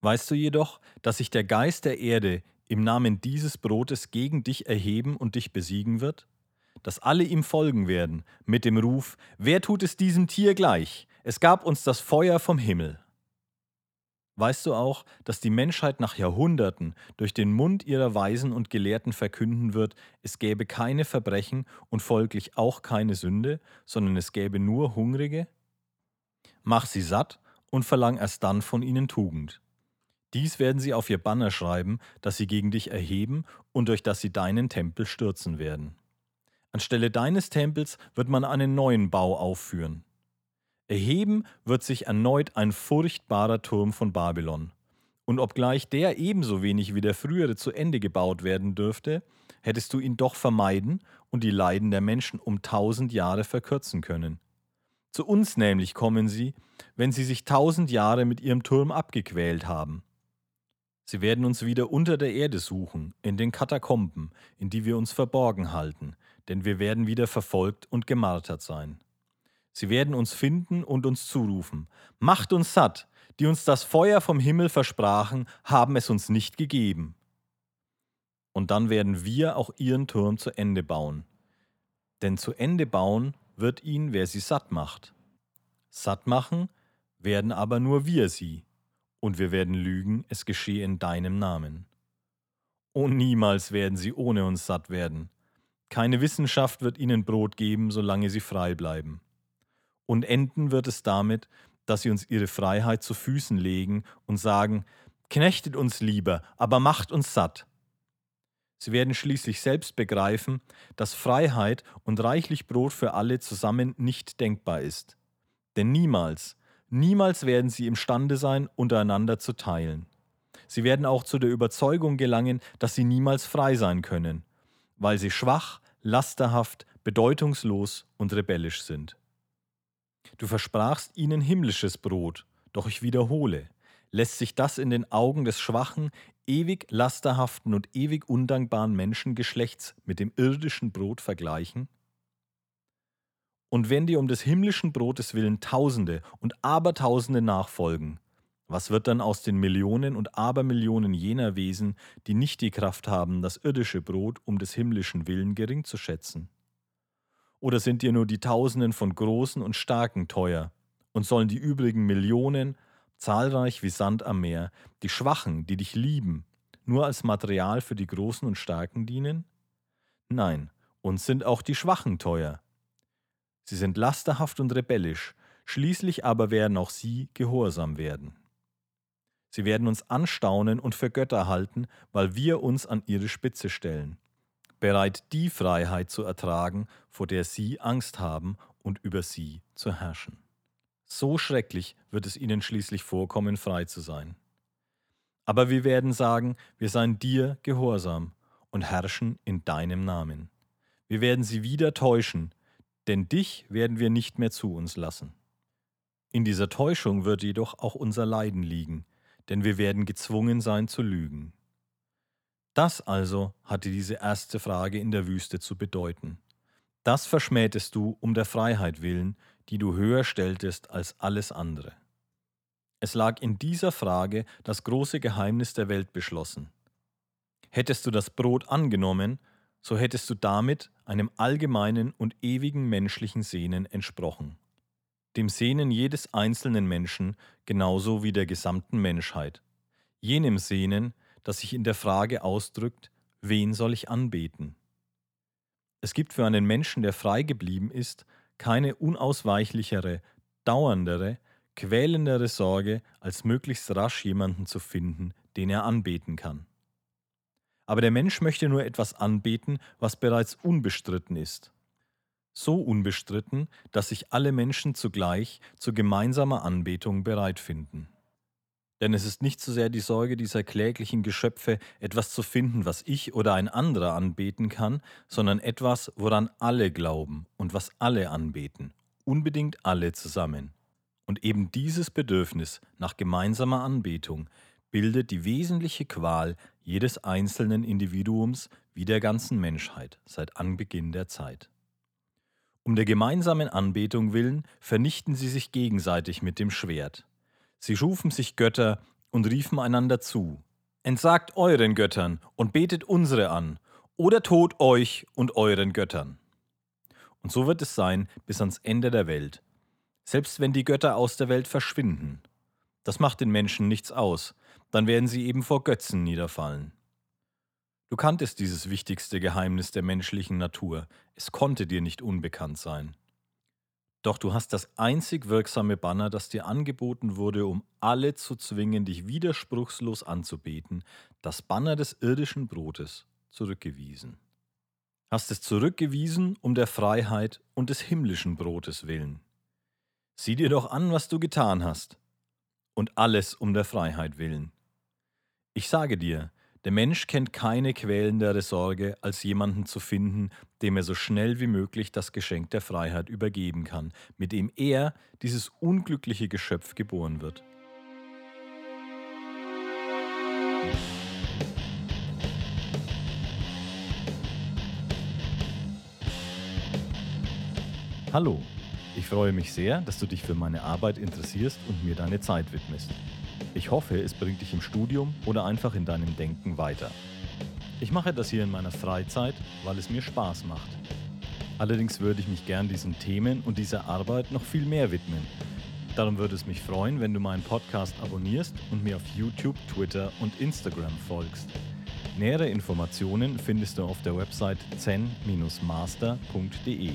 Weißt du jedoch, dass sich der Geist der Erde im Namen dieses Brotes gegen dich erheben und dich besiegen wird? Dass alle ihm folgen werden mit dem Ruf, wer tut es diesem Tier gleich? Es gab uns das Feuer vom Himmel. Weißt du auch, dass die Menschheit nach Jahrhunderten durch den Mund ihrer Weisen und Gelehrten verkünden wird, es gäbe keine Verbrechen und folglich auch keine Sünde, sondern es gäbe nur Hungrige? Mach sie satt und verlang erst dann von ihnen Tugend. Dies werden sie auf ihr Banner schreiben, das sie gegen dich erheben und durch das sie deinen Tempel stürzen werden. Anstelle deines Tempels wird man einen neuen Bau aufführen. Erheben wird sich erneut ein furchtbarer Turm von Babylon. Und obgleich der ebenso wenig wie der frühere zu Ende gebaut werden dürfte, hättest du ihn doch vermeiden und die Leiden der Menschen um tausend Jahre verkürzen können. Zu uns nämlich kommen sie, wenn sie sich tausend Jahre mit ihrem Turm abgequält haben. Sie werden uns wieder unter der Erde suchen, in den Katakomben, in die wir uns verborgen halten, denn wir werden wieder verfolgt und gemartert sein. Sie werden uns finden und uns zurufen, Macht uns satt, die uns das Feuer vom Himmel versprachen, haben es uns nicht gegeben. Und dann werden wir auch ihren Turm zu Ende bauen. Denn zu Ende bauen wird ihn, wer sie satt macht. Satt machen werden aber nur wir sie, und wir werden lügen, es geschehe in deinem Namen. O niemals werden sie ohne uns satt werden. Keine Wissenschaft wird ihnen Brot geben, solange sie frei bleiben. Und enden wird es damit, dass sie uns ihre Freiheit zu Füßen legen und sagen, Knechtet uns lieber, aber macht uns satt. Sie werden schließlich selbst begreifen, dass Freiheit und reichlich Brot für alle zusammen nicht denkbar ist. Denn niemals, Niemals werden sie imstande sein, untereinander zu teilen. Sie werden auch zu der Überzeugung gelangen, dass sie niemals frei sein können, weil sie schwach, lasterhaft, bedeutungslos und rebellisch sind. Du versprachst ihnen himmlisches Brot, doch ich wiederhole, lässt sich das in den Augen des schwachen, ewig lasterhaften und ewig undankbaren Menschengeschlechts mit dem irdischen Brot vergleichen? Und wenn dir um des himmlischen Brotes willen Tausende und Abertausende nachfolgen, was wird dann aus den Millionen und Abermillionen jener Wesen, die nicht die Kraft haben, das irdische Brot um des himmlischen Willen gering zu schätzen? Oder sind dir nur die Tausenden von Großen und Starken teuer, und sollen die übrigen Millionen, zahlreich wie Sand am Meer, die Schwachen, die dich lieben, nur als Material für die Großen und Starken dienen? Nein, uns sind auch die Schwachen teuer, Sie sind lasterhaft und rebellisch, schließlich aber werden auch sie gehorsam werden. Sie werden uns anstaunen und für Götter halten, weil wir uns an ihre Spitze stellen, bereit die Freiheit zu ertragen, vor der sie Angst haben und über sie zu herrschen. So schrecklich wird es ihnen schließlich vorkommen, frei zu sein. Aber wir werden sagen, wir seien dir gehorsam und herrschen in deinem Namen. Wir werden sie wieder täuschen, denn dich werden wir nicht mehr zu uns lassen. In dieser Täuschung wird jedoch auch unser Leiden liegen, denn wir werden gezwungen sein zu lügen. Das also hatte diese erste Frage in der Wüste zu bedeuten. Das verschmähtest du um der Freiheit willen, die du höher stelltest als alles andere. Es lag in dieser Frage das große Geheimnis der Welt beschlossen. Hättest du das Brot angenommen, so hättest du damit einem allgemeinen und ewigen menschlichen Sehnen entsprochen. Dem Sehnen jedes einzelnen Menschen genauso wie der gesamten Menschheit. Jenem Sehnen, das sich in der Frage ausdrückt, wen soll ich anbeten? Es gibt für einen Menschen, der frei geblieben ist, keine unausweichlichere, dauerndere, quälendere Sorge, als möglichst rasch jemanden zu finden, den er anbeten kann. Aber der Mensch möchte nur etwas anbeten, was bereits unbestritten ist. So unbestritten, dass sich alle Menschen zugleich zu gemeinsamer Anbetung bereit finden. Denn es ist nicht so sehr die Sorge dieser kläglichen Geschöpfe, etwas zu finden, was ich oder ein anderer anbeten kann, sondern etwas, woran alle glauben und was alle anbeten, unbedingt alle zusammen. Und eben dieses Bedürfnis nach gemeinsamer Anbetung bildet die wesentliche Qual jedes einzelnen Individuums wie der ganzen Menschheit seit Anbeginn der Zeit. Um der gemeinsamen Anbetung willen vernichten sie sich gegenseitig mit dem Schwert. Sie schufen sich Götter und riefen einander zu. Entsagt euren Göttern und betet unsere an, oder tod euch und euren Göttern. Und so wird es sein bis ans Ende der Welt, selbst wenn die Götter aus der Welt verschwinden. Das macht den Menschen nichts aus, dann werden sie eben vor Götzen niederfallen. Du kanntest dieses wichtigste Geheimnis der menschlichen Natur, es konnte dir nicht unbekannt sein. Doch du hast das einzig wirksame Banner, das dir angeboten wurde, um alle zu zwingen, dich widerspruchslos anzubeten, das Banner des irdischen Brotes, zurückgewiesen. Hast es zurückgewiesen um der Freiheit und des himmlischen Brotes willen. Sieh dir doch an, was du getan hast. Und alles um der Freiheit willen. Ich sage dir, der Mensch kennt keine quälendere Sorge, als jemanden zu finden, dem er so schnell wie möglich das Geschenk der Freiheit übergeben kann, mit dem er, dieses unglückliche Geschöpf, geboren wird. Hallo, ich freue mich sehr, dass du dich für meine Arbeit interessierst und mir deine Zeit widmest. Ich hoffe, es bringt dich im Studium oder einfach in deinem Denken weiter. Ich mache das hier in meiner Freizeit, weil es mir Spaß macht. Allerdings würde ich mich gern diesen Themen und dieser Arbeit noch viel mehr widmen. Darum würde es mich freuen, wenn du meinen Podcast abonnierst und mir auf YouTube, Twitter und Instagram folgst. Nähere Informationen findest du auf der Website zen-master.de.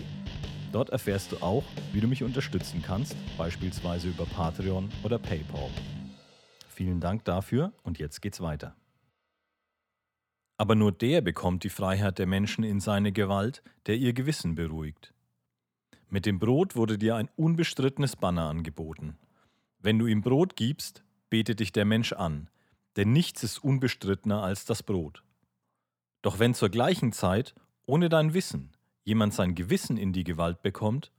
Dort erfährst du auch, wie du mich unterstützen kannst, beispielsweise über Patreon oder PayPal. Vielen Dank dafür und jetzt geht's weiter. Aber nur der bekommt die Freiheit der Menschen in seine Gewalt, der ihr Gewissen beruhigt. Mit dem Brot wurde dir ein unbestrittenes Banner angeboten. Wenn du ihm Brot gibst, betet dich der Mensch an, denn nichts ist unbestrittener als das Brot. Doch wenn zur gleichen Zeit, ohne dein Wissen, jemand sein Gewissen in die Gewalt bekommt,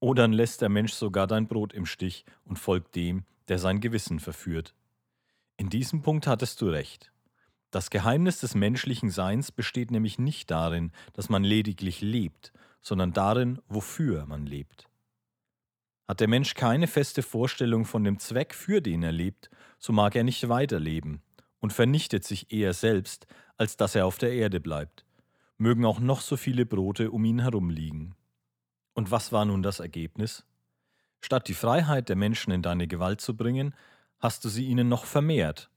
oh, dann lässt der Mensch sogar dein Brot im Stich und folgt dem, der sein Gewissen verführt. In diesem Punkt hattest du recht. Das Geheimnis des menschlichen Seins besteht nämlich nicht darin, dass man lediglich lebt, sondern darin, wofür man lebt. Hat der Mensch keine feste Vorstellung von dem Zweck, für den er lebt, so mag er nicht weiterleben und vernichtet sich eher selbst, als dass er auf der Erde bleibt, mögen auch noch so viele Brote um ihn herum liegen. Und was war nun das Ergebnis? Statt die Freiheit der Menschen in deine Gewalt zu bringen, hast du sie ihnen noch vermehrt?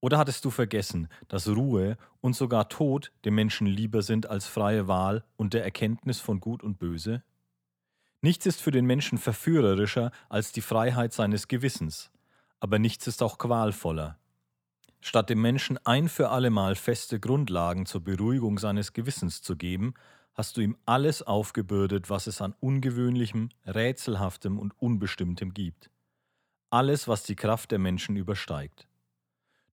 Oder hattest du vergessen, dass Ruhe und sogar Tod dem Menschen lieber sind als freie Wahl und der Erkenntnis von Gut und Böse? Nichts ist für den Menschen verführerischer als die Freiheit seines Gewissens, aber nichts ist auch qualvoller. Statt dem Menschen ein für allemal feste Grundlagen zur Beruhigung seines Gewissens zu geben, hast du ihm alles aufgebürdet, was es an ungewöhnlichem, rätselhaftem und unbestimmtem gibt alles, was die Kraft der Menschen übersteigt.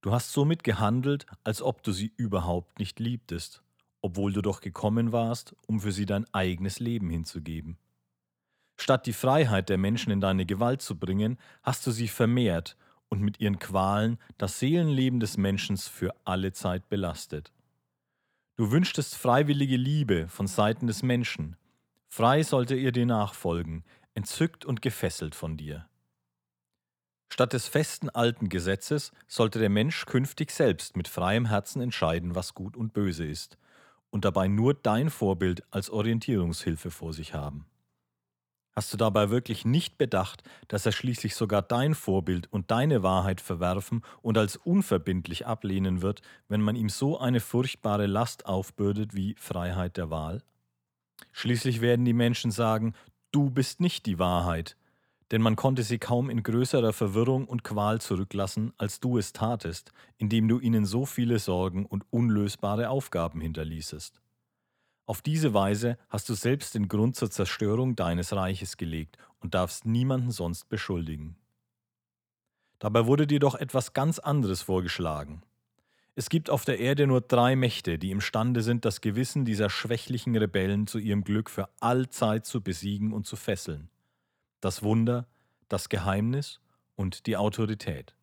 Du hast somit gehandelt, als ob du sie überhaupt nicht liebtest, obwohl du doch gekommen warst, um für sie dein eigenes Leben hinzugeben. Statt die Freiheit der Menschen in deine Gewalt zu bringen, hast du sie vermehrt und mit ihren Qualen das Seelenleben des Menschen für alle Zeit belastet. Du wünschtest freiwillige Liebe von Seiten des Menschen. Frei sollte ihr dir nachfolgen, entzückt und gefesselt von dir. Statt des festen alten Gesetzes sollte der Mensch künftig selbst mit freiem Herzen entscheiden, was gut und böse ist, und dabei nur dein Vorbild als Orientierungshilfe vor sich haben. Hast du dabei wirklich nicht bedacht, dass er schließlich sogar dein Vorbild und deine Wahrheit verwerfen und als unverbindlich ablehnen wird, wenn man ihm so eine furchtbare Last aufbürdet wie Freiheit der Wahl? Schließlich werden die Menschen sagen, du bist nicht die Wahrheit, denn man konnte sie kaum in größerer Verwirrung und Qual zurücklassen, als du es tatest, indem du ihnen so viele Sorgen und unlösbare Aufgaben hinterließest. Auf diese Weise hast du selbst den Grund zur Zerstörung deines Reiches gelegt und darfst niemanden sonst beschuldigen. Dabei wurde dir doch etwas ganz anderes vorgeschlagen. Es gibt auf der Erde nur drei Mächte, die imstande sind, das Gewissen dieser schwächlichen Rebellen zu ihrem Glück für allzeit zu besiegen und zu fesseln. Das Wunder, das Geheimnis und die Autorität.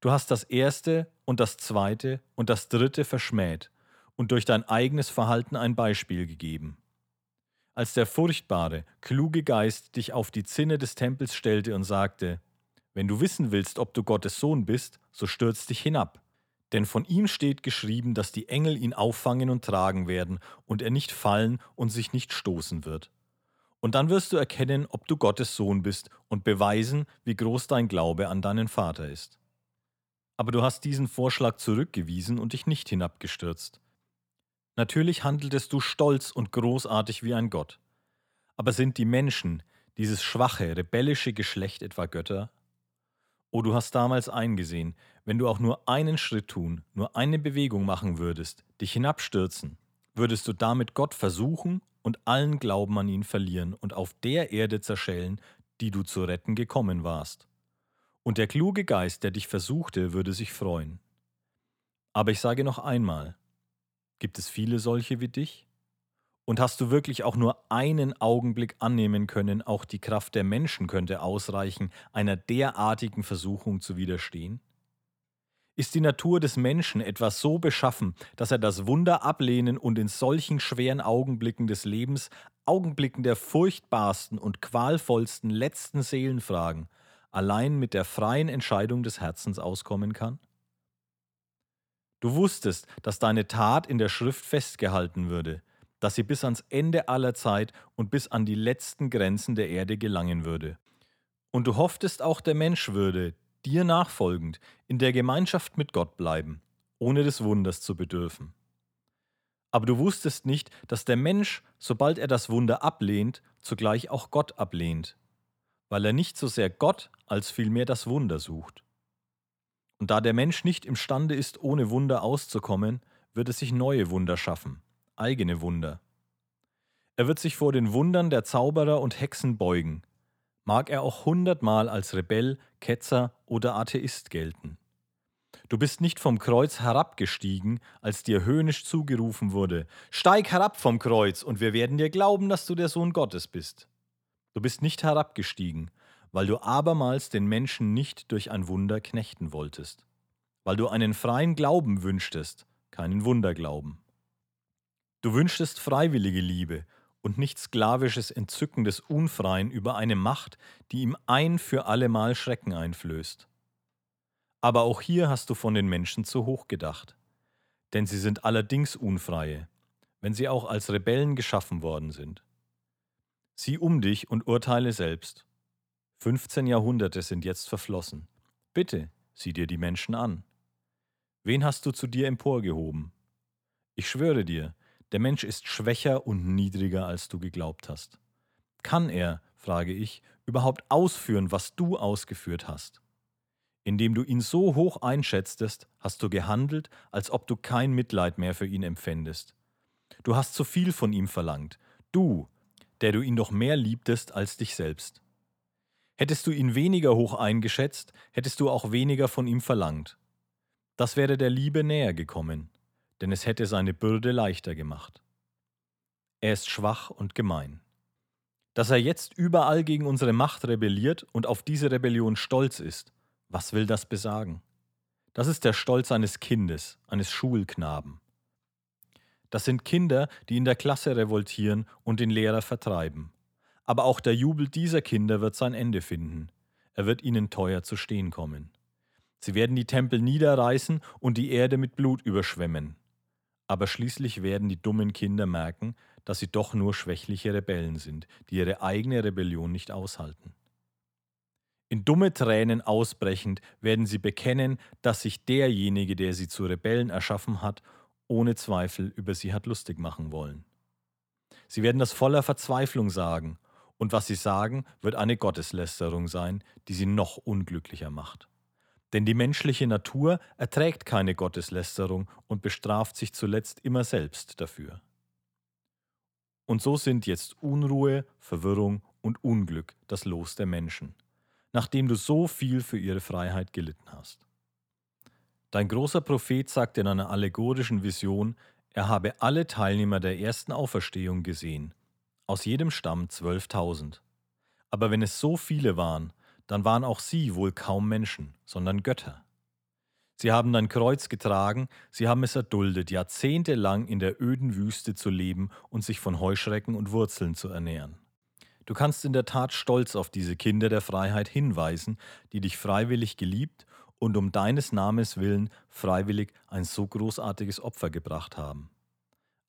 Du hast das erste und das zweite und das dritte verschmäht und durch dein eigenes Verhalten ein Beispiel gegeben. Als der furchtbare, kluge Geist dich auf die Zinne des Tempels stellte und sagte, wenn du wissen willst, ob du Gottes Sohn bist, so stürz dich hinab. Denn von ihm steht geschrieben, dass die Engel ihn auffangen und tragen werden und er nicht fallen und sich nicht stoßen wird. Und dann wirst du erkennen, ob du Gottes Sohn bist und beweisen, wie groß dein Glaube an deinen Vater ist. Aber du hast diesen Vorschlag zurückgewiesen und dich nicht hinabgestürzt. Natürlich handeltest du stolz und großartig wie ein Gott. Aber sind die Menschen, dieses schwache, rebellische Geschlecht etwa Götter? Oh, du hast damals eingesehen, wenn du auch nur einen Schritt tun, nur eine Bewegung machen würdest, dich hinabstürzen, würdest du damit Gott versuchen und allen Glauben an ihn verlieren und auf der Erde zerschellen, die du zu retten gekommen warst. Und der kluge Geist, der dich versuchte, würde sich freuen. Aber ich sage noch einmal, gibt es viele solche wie dich? Und hast du wirklich auch nur einen Augenblick annehmen können, auch die Kraft der Menschen könnte ausreichen, einer derartigen Versuchung zu widerstehen? Ist die Natur des Menschen etwas so beschaffen, dass er das Wunder ablehnen und in solchen schweren Augenblicken des Lebens, Augenblicken der furchtbarsten und qualvollsten letzten Seelenfragen, allein mit der freien Entscheidung des Herzens auskommen kann? Du wusstest, dass deine Tat in der Schrift festgehalten würde, dass sie bis ans Ende aller Zeit und bis an die letzten Grenzen der Erde gelangen würde. Und du hofftest auch der Mensch würde, dir nachfolgend, in der Gemeinschaft mit Gott bleiben, ohne des Wunders zu bedürfen. Aber du wusstest nicht, dass der Mensch, sobald er das Wunder ablehnt, zugleich auch Gott ablehnt, weil er nicht so sehr Gott als vielmehr das Wunder sucht. Und da der Mensch nicht imstande ist, ohne Wunder auszukommen, wird es sich neue Wunder schaffen, eigene Wunder. Er wird sich vor den Wundern der Zauberer und Hexen beugen, mag er auch hundertmal als Rebell, Ketzer oder Atheist gelten. Du bist nicht vom Kreuz herabgestiegen, als dir höhnisch zugerufen wurde, Steig herab vom Kreuz, und wir werden dir glauben, dass du der Sohn Gottes bist. Du bist nicht herabgestiegen, weil du abermals den Menschen nicht durch ein Wunder knechten wolltest, weil du einen freien Glauben wünschtest, keinen Wunderglauben. Du wünschtest freiwillige Liebe und nicht sklavisches Entzücken des Unfreien über eine Macht, die ihm ein für allemal Schrecken einflößt. Aber auch hier hast du von den Menschen zu hoch gedacht, denn sie sind allerdings Unfreie, wenn sie auch als Rebellen geschaffen worden sind. Sieh um dich und urteile selbst. 15 Jahrhunderte sind jetzt verflossen. Bitte, sieh dir die Menschen an. Wen hast du zu dir emporgehoben? Ich schwöre dir, der Mensch ist schwächer und niedriger, als du geglaubt hast. Kann er, frage ich, überhaupt ausführen, was du ausgeführt hast? Indem du ihn so hoch einschätztest, hast du gehandelt, als ob du kein Mitleid mehr für ihn empfändest. Du hast zu viel von ihm verlangt, du, der du ihn doch mehr liebtest als dich selbst. Hättest du ihn weniger hoch eingeschätzt, hättest du auch weniger von ihm verlangt. Das wäre der Liebe näher gekommen denn es hätte seine Bürde leichter gemacht. Er ist schwach und gemein. Dass er jetzt überall gegen unsere Macht rebelliert und auf diese Rebellion stolz ist, was will das besagen? Das ist der Stolz eines Kindes, eines Schulknaben. Das sind Kinder, die in der Klasse revoltieren und den Lehrer vertreiben. Aber auch der Jubel dieser Kinder wird sein Ende finden. Er wird ihnen teuer zu stehen kommen. Sie werden die Tempel niederreißen und die Erde mit Blut überschwemmen aber schließlich werden die dummen Kinder merken, dass sie doch nur schwächliche Rebellen sind, die ihre eigene Rebellion nicht aushalten. In dumme Tränen ausbrechend werden sie bekennen, dass sich derjenige, der sie zu Rebellen erschaffen hat, ohne Zweifel über sie hat lustig machen wollen. Sie werden das voller Verzweiflung sagen, und was sie sagen, wird eine Gotteslästerung sein, die sie noch unglücklicher macht. Denn die menschliche Natur erträgt keine Gotteslästerung und bestraft sich zuletzt immer selbst dafür. Und so sind jetzt Unruhe, Verwirrung und Unglück das Los der Menschen. nachdem du so viel für ihre Freiheit gelitten hast. Dein großer Prophet sagt in einer allegorischen Vision, er habe alle Teilnehmer der ersten Auferstehung gesehen, aus jedem Stamm zwölftausend. Aber wenn es so viele waren, dann waren auch sie wohl kaum Menschen, sondern Götter. Sie haben dein Kreuz getragen, sie haben es erduldet, jahrzehntelang in der öden Wüste zu leben und sich von Heuschrecken und Wurzeln zu ernähren. Du kannst in der Tat stolz auf diese Kinder der Freiheit hinweisen, die dich freiwillig geliebt und um deines Namens willen freiwillig ein so großartiges Opfer gebracht haben.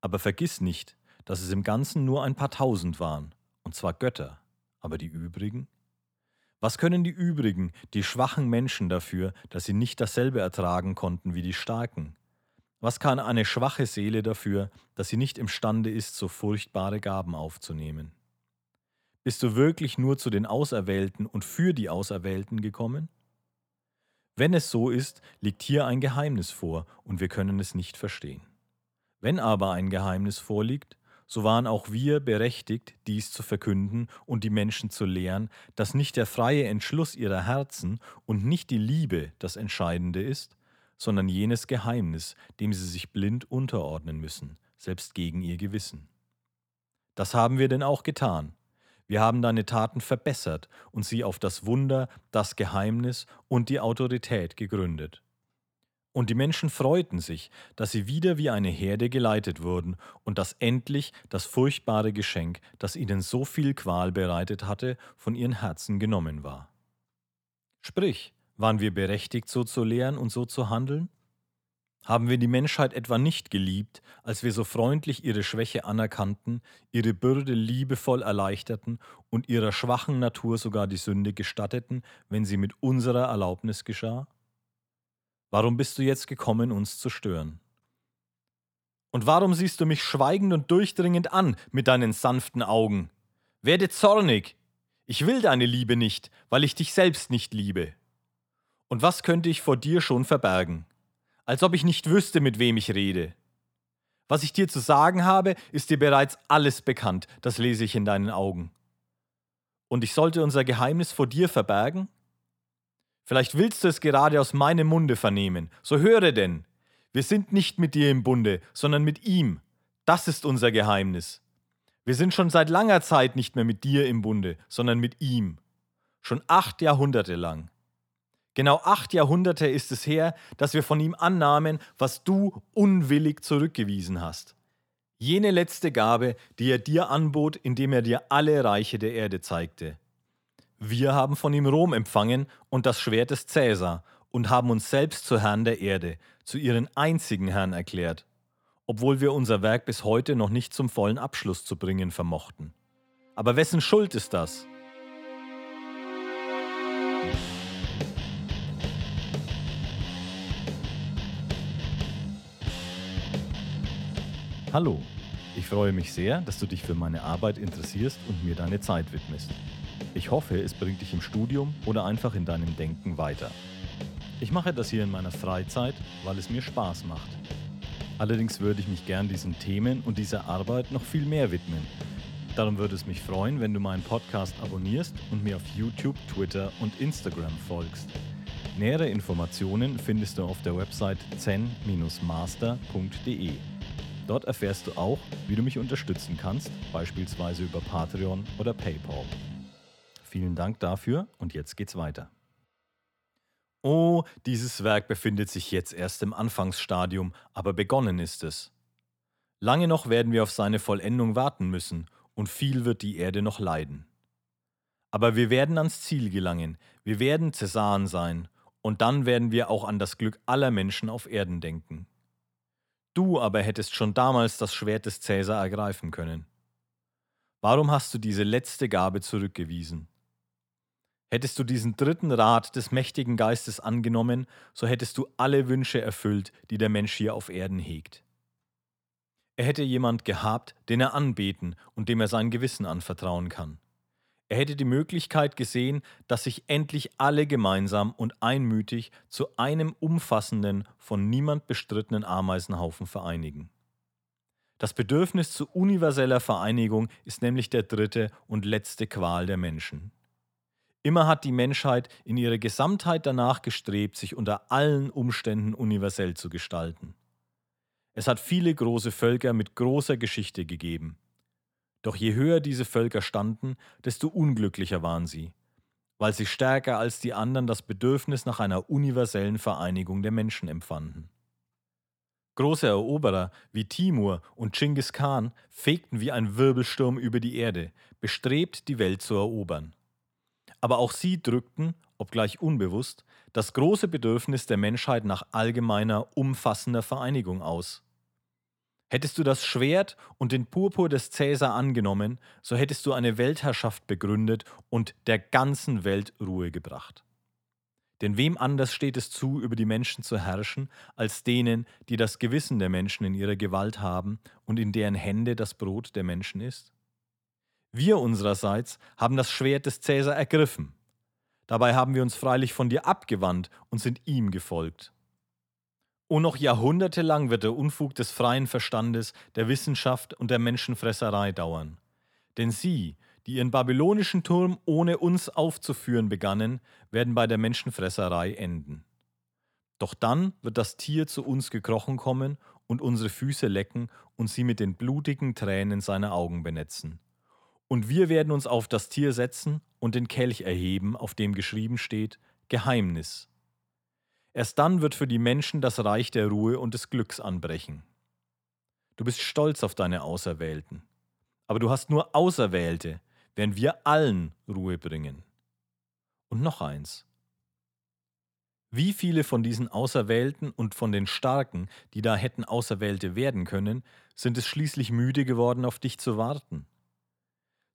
Aber vergiss nicht, dass es im Ganzen nur ein paar tausend waren, und zwar Götter, aber die übrigen? Was können die übrigen, die schwachen Menschen dafür, dass sie nicht dasselbe ertragen konnten wie die Starken? Was kann eine schwache Seele dafür, dass sie nicht imstande ist, so furchtbare Gaben aufzunehmen? Bist du wirklich nur zu den Auserwählten und für die Auserwählten gekommen? Wenn es so ist, liegt hier ein Geheimnis vor und wir können es nicht verstehen. Wenn aber ein Geheimnis vorliegt, so waren auch wir berechtigt, dies zu verkünden und die Menschen zu lehren, dass nicht der freie Entschluss ihrer Herzen und nicht die Liebe das Entscheidende ist, sondern jenes Geheimnis, dem sie sich blind unterordnen müssen, selbst gegen ihr Gewissen. Das haben wir denn auch getan, wir haben deine Taten verbessert und sie auf das Wunder, das Geheimnis und die Autorität gegründet. Und die Menschen freuten sich, dass sie wieder wie eine Herde geleitet wurden und dass endlich das furchtbare Geschenk, das ihnen so viel Qual bereitet hatte, von ihren Herzen genommen war. Sprich, waren wir berechtigt, so zu lehren und so zu handeln? Haben wir die Menschheit etwa nicht geliebt, als wir so freundlich ihre Schwäche anerkannten, ihre Bürde liebevoll erleichterten und ihrer schwachen Natur sogar die Sünde gestatteten, wenn sie mit unserer Erlaubnis geschah? Warum bist du jetzt gekommen, uns zu stören? Und warum siehst du mich schweigend und durchdringend an mit deinen sanften Augen? Werde zornig! Ich will deine Liebe nicht, weil ich dich selbst nicht liebe. Und was könnte ich vor dir schon verbergen? als ob ich nicht wüsste, mit wem ich rede. Was ich dir zu sagen habe, ist dir bereits alles bekannt, das lese ich in deinen Augen. Und ich sollte unser Geheimnis vor dir verbergen? Vielleicht willst du es gerade aus meinem Munde vernehmen, so höre denn. Wir sind nicht mit dir im Bunde, sondern mit ihm. Das ist unser Geheimnis. Wir sind schon seit langer Zeit nicht mehr mit dir im Bunde, sondern mit ihm. Schon acht Jahrhunderte lang. Genau acht Jahrhunderte ist es her, dass wir von ihm annahmen, was du unwillig zurückgewiesen hast. Jene letzte Gabe, die er dir anbot, indem er dir alle Reiche der Erde zeigte. Wir haben von ihm Rom empfangen und das Schwert des Cäsar und haben uns selbst zu Herrn der Erde, zu ihren einzigen Herrn erklärt, obwohl wir unser Werk bis heute noch nicht zum vollen Abschluss zu bringen vermochten. Aber wessen Schuld ist das? Hallo, ich freue mich sehr, dass du dich für meine Arbeit interessierst und mir deine Zeit widmest. Ich hoffe, es bringt dich im Studium oder einfach in deinem Denken weiter. Ich mache das hier in meiner Freizeit, weil es mir Spaß macht. Allerdings würde ich mich gern diesen Themen und dieser Arbeit noch viel mehr widmen. Darum würde es mich freuen, wenn du meinen Podcast abonnierst und mir auf YouTube, Twitter und Instagram folgst. Nähere Informationen findest du auf der Website zen-master.de. Dort erfährst du auch, wie du mich unterstützen kannst, beispielsweise über Patreon oder PayPal. Vielen Dank dafür und jetzt geht's weiter. Oh, dieses Werk befindet sich jetzt erst im Anfangsstadium, aber begonnen ist es. Lange noch werden wir auf seine Vollendung warten müssen und viel wird die Erde noch leiden. Aber wir werden ans Ziel gelangen, wir werden Cäsaren sein und dann werden wir auch an das Glück aller Menschen auf Erden denken. Du aber hättest schon damals das Schwert des Cäsar ergreifen können. Warum hast du diese letzte Gabe zurückgewiesen? Hättest du diesen dritten Rat des mächtigen Geistes angenommen, so hättest du alle Wünsche erfüllt, die der Mensch hier auf Erden hegt. Er hätte jemand gehabt, den er anbeten und dem er sein Gewissen anvertrauen kann. Er hätte die Möglichkeit gesehen, dass sich endlich alle gemeinsam und einmütig zu einem umfassenden, von niemand bestrittenen Ameisenhaufen vereinigen. Das Bedürfnis zu universeller Vereinigung ist nämlich der dritte und letzte Qual der Menschen. Immer hat die Menschheit in ihrer Gesamtheit danach gestrebt, sich unter allen Umständen universell zu gestalten. Es hat viele große Völker mit großer Geschichte gegeben. Doch je höher diese Völker standen, desto unglücklicher waren sie, weil sie stärker als die anderen das Bedürfnis nach einer universellen Vereinigung der Menschen empfanden. Große Eroberer wie Timur und Chinggis Khan fegten wie ein Wirbelsturm über die Erde, bestrebt, die Welt zu erobern. Aber auch sie drückten, obgleich unbewusst, das große Bedürfnis der Menschheit nach allgemeiner, umfassender Vereinigung aus. Hättest du das Schwert und den Purpur des Cäsar angenommen, so hättest du eine Weltherrschaft begründet und der ganzen Welt Ruhe gebracht. Denn wem anders steht es zu, über die Menschen zu herrschen, als denen, die das Gewissen der Menschen in ihrer Gewalt haben und in deren Hände das Brot der Menschen ist? Wir unsererseits haben das Schwert des Cäsar ergriffen. Dabei haben wir uns freilich von dir abgewandt und sind ihm gefolgt. Und noch jahrhundertelang wird der Unfug des freien Verstandes, der Wissenschaft und der Menschenfresserei dauern. Denn sie, die ihren babylonischen Turm ohne uns aufzuführen begannen, werden bei der Menschenfresserei enden. Doch dann wird das Tier zu uns gekrochen kommen und unsere Füße lecken und sie mit den blutigen Tränen seiner Augen benetzen. Und wir werden uns auf das Tier setzen und den Kelch erheben, auf dem geschrieben steht Geheimnis. Erst dann wird für die Menschen das Reich der Ruhe und des Glücks anbrechen. Du bist stolz auf deine Auserwählten, aber du hast nur Auserwählte, werden wir allen Ruhe bringen. Und noch eins. Wie viele von diesen Auserwählten und von den Starken, die da hätten Auserwählte werden können, sind es schließlich müde geworden, auf dich zu warten?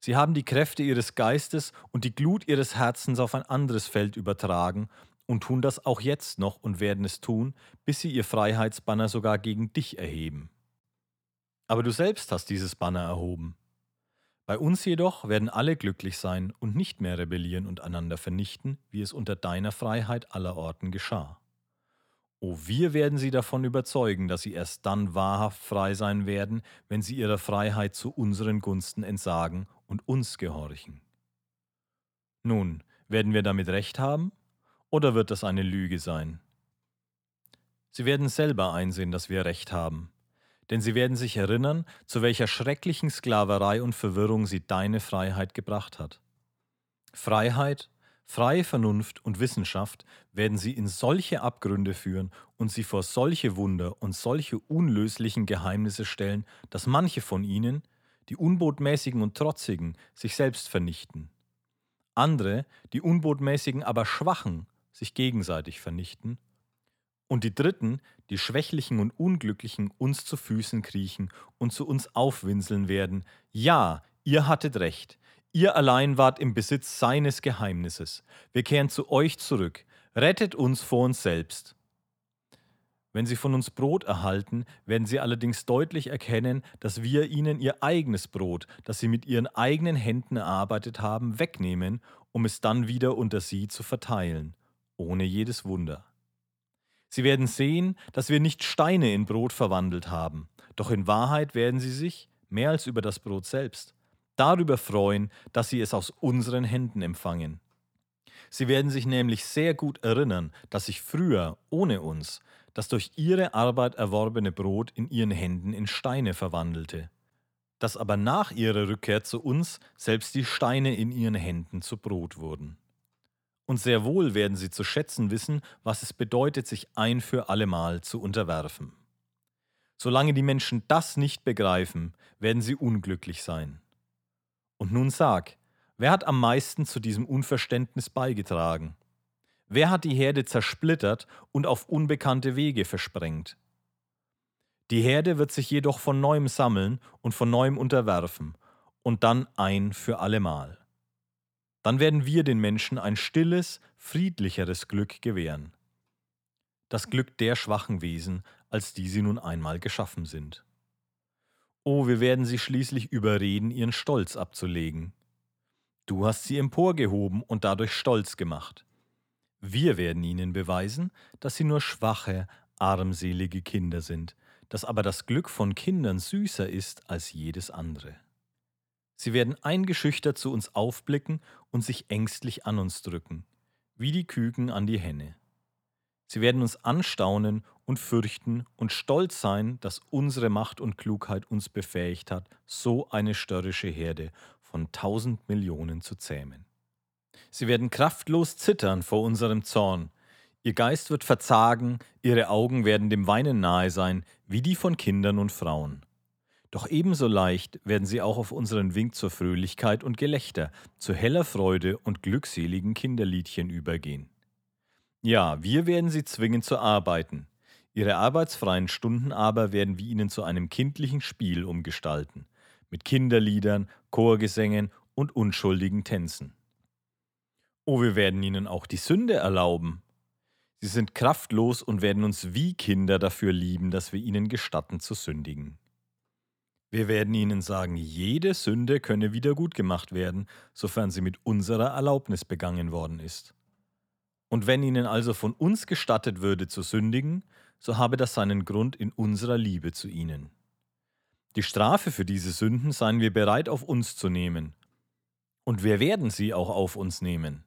Sie haben die Kräfte ihres Geistes und die Glut ihres Herzens auf ein anderes Feld übertragen und tun das auch jetzt noch und werden es tun, bis sie ihr Freiheitsbanner sogar gegen dich erheben. Aber du selbst hast dieses Banner erhoben. Bei uns jedoch werden alle glücklich sein und nicht mehr rebellieren und einander vernichten, wie es unter deiner Freiheit allerorten geschah. O wir werden sie davon überzeugen, dass sie erst dann wahrhaft frei sein werden, wenn sie ihrer Freiheit zu unseren Gunsten entsagen und uns gehorchen. Nun, werden wir damit recht haben, oder wird das eine Lüge sein? Sie werden selber einsehen, dass wir recht haben, denn sie werden sich erinnern, zu welcher schrecklichen Sklaverei und Verwirrung sie deine Freiheit gebracht hat. Freiheit, freie Vernunft und Wissenschaft werden sie in solche Abgründe führen und sie vor solche Wunder und solche unlöslichen Geheimnisse stellen, dass manche von ihnen, die Unbotmäßigen und Trotzigen, sich selbst vernichten. Andere, die Unbotmäßigen aber Schwachen, sich gegenseitig vernichten und die Dritten, die Schwächlichen und Unglücklichen, uns zu Füßen kriechen und zu uns aufwinseln werden. Ja, ihr hattet recht. Ihr allein wart im Besitz seines Geheimnisses. Wir kehren zu euch zurück. Rettet uns vor uns selbst. Wenn sie von uns Brot erhalten, werden sie allerdings deutlich erkennen, dass wir ihnen ihr eigenes Brot, das sie mit ihren eigenen Händen erarbeitet haben, wegnehmen, um es dann wieder unter sie zu verteilen, ohne jedes Wunder. Sie werden sehen, dass wir nicht Steine in Brot verwandelt haben, doch in Wahrheit werden sie sich, mehr als über das Brot selbst, darüber freuen, dass sie es aus unseren Händen empfangen. Sie werden sich nämlich sehr gut erinnern, dass sich früher, ohne uns, das durch ihre Arbeit erworbene Brot in ihren Händen in Steine verwandelte, dass aber nach ihrer Rückkehr zu uns selbst die Steine in ihren Händen zu Brot wurden. Und sehr wohl werden sie zu schätzen wissen, was es bedeutet, sich ein für allemal zu unterwerfen. Solange die Menschen das nicht begreifen, werden sie unglücklich sein. Und nun sag, wer hat am meisten zu diesem Unverständnis beigetragen? Wer hat die Herde zersplittert und auf unbekannte Wege versprengt? Die Herde wird sich jedoch von neuem sammeln und von neuem unterwerfen, und dann ein für allemal dann werden wir den Menschen ein stilles, friedlicheres Glück gewähren. Das Glück der schwachen Wesen, als die sie nun einmal geschaffen sind. Oh, wir werden sie schließlich überreden, ihren Stolz abzulegen. Du hast sie emporgehoben und dadurch stolz gemacht. Wir werden ihnen beweisen, dass sie nur schwache, armselige Kinder sind, dass aber das Glück von Kindern süßer ist als jedes andere. Sie werden eingeschüchtert zu uns aufblicken und sich ängstlich an uns drücken, wie die Küken an die Henne. Sie werden uns anstaunen und fürchten und stolz sein, dass unsere Macht und Klugheit uns befähigt hat, so eine störrische Herde von tausend Millionen zu zähmen. Sie werden kraftlos zittern vor unserem Zorn, ihr Geist wird verzagen, ihre Augen werden dem Weinen nahe sein, wie die von Kindern und Frauen. Doch ebenso leicht werden sie auch auf unseren Wink zur Fröhlichkeit und Gelächter, zu heller Freude und glückseligen Kinderliedchen übergehen. Ja, wir werden sie zwingen zu arbeiten. Ihre arbeitsfreien Stunden aber werden wir ihnen zu einem kindlichen Spiel umgestalten, mit Kinderliedern, Chorgesängen und unschuldigen Tänzen. Oh, wir werden ihnen auch die Sünde erlauben. Sie sind kraftlos und werden uns wie Kinder dafür lieben, dass wir ihnen gestatten zu sündigen. Wir werden ihnen sagen, jede Sünde könne wieder gut gemacht werden, sofern sie mit unserer Erlaubnis begangen worden ist. Und wenn ihnen also von uns gestattet würde zu sündigen, so habe das seinen Grund in unserer Liebe zu ihnen. Die Strafe für diese Sünden seien wir bereit auf uns zu nehmen. Und wir werden sie auch auf uns nehmen.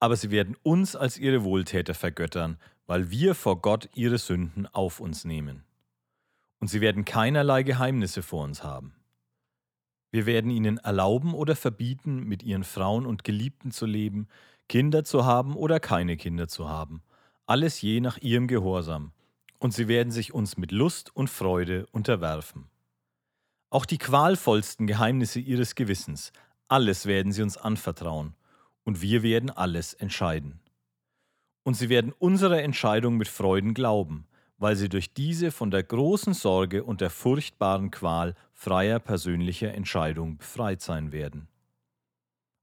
Aber sie werden uns als ihre Wohltäter vergöttern, weil wir vor Gott ihre Sünden auf uns nehmen und sie werden keinerlei Geheimnisse vor uns haben. Wir werden ihnen erlauben oder verbieten, mit ihren Frauen und Geliebten zu leben, Kinder zu haben oder keine Kinder zu haben, alles je nach ihrem Gehorsam, und sie werden sich uns mit Lust und Freude unterwerfen. Auch die qualvollsten Geheimnisse ihres Gewissens, alles werden sie uns anvertrauen, und wir werden alles entscheiden. Und sie werden unserer Entscheidung mit Freuden glauben, weil sie durch diese von der großen Sorge und der furchtbaren Qual freier persönlicher Entscheidung befreit sein werden.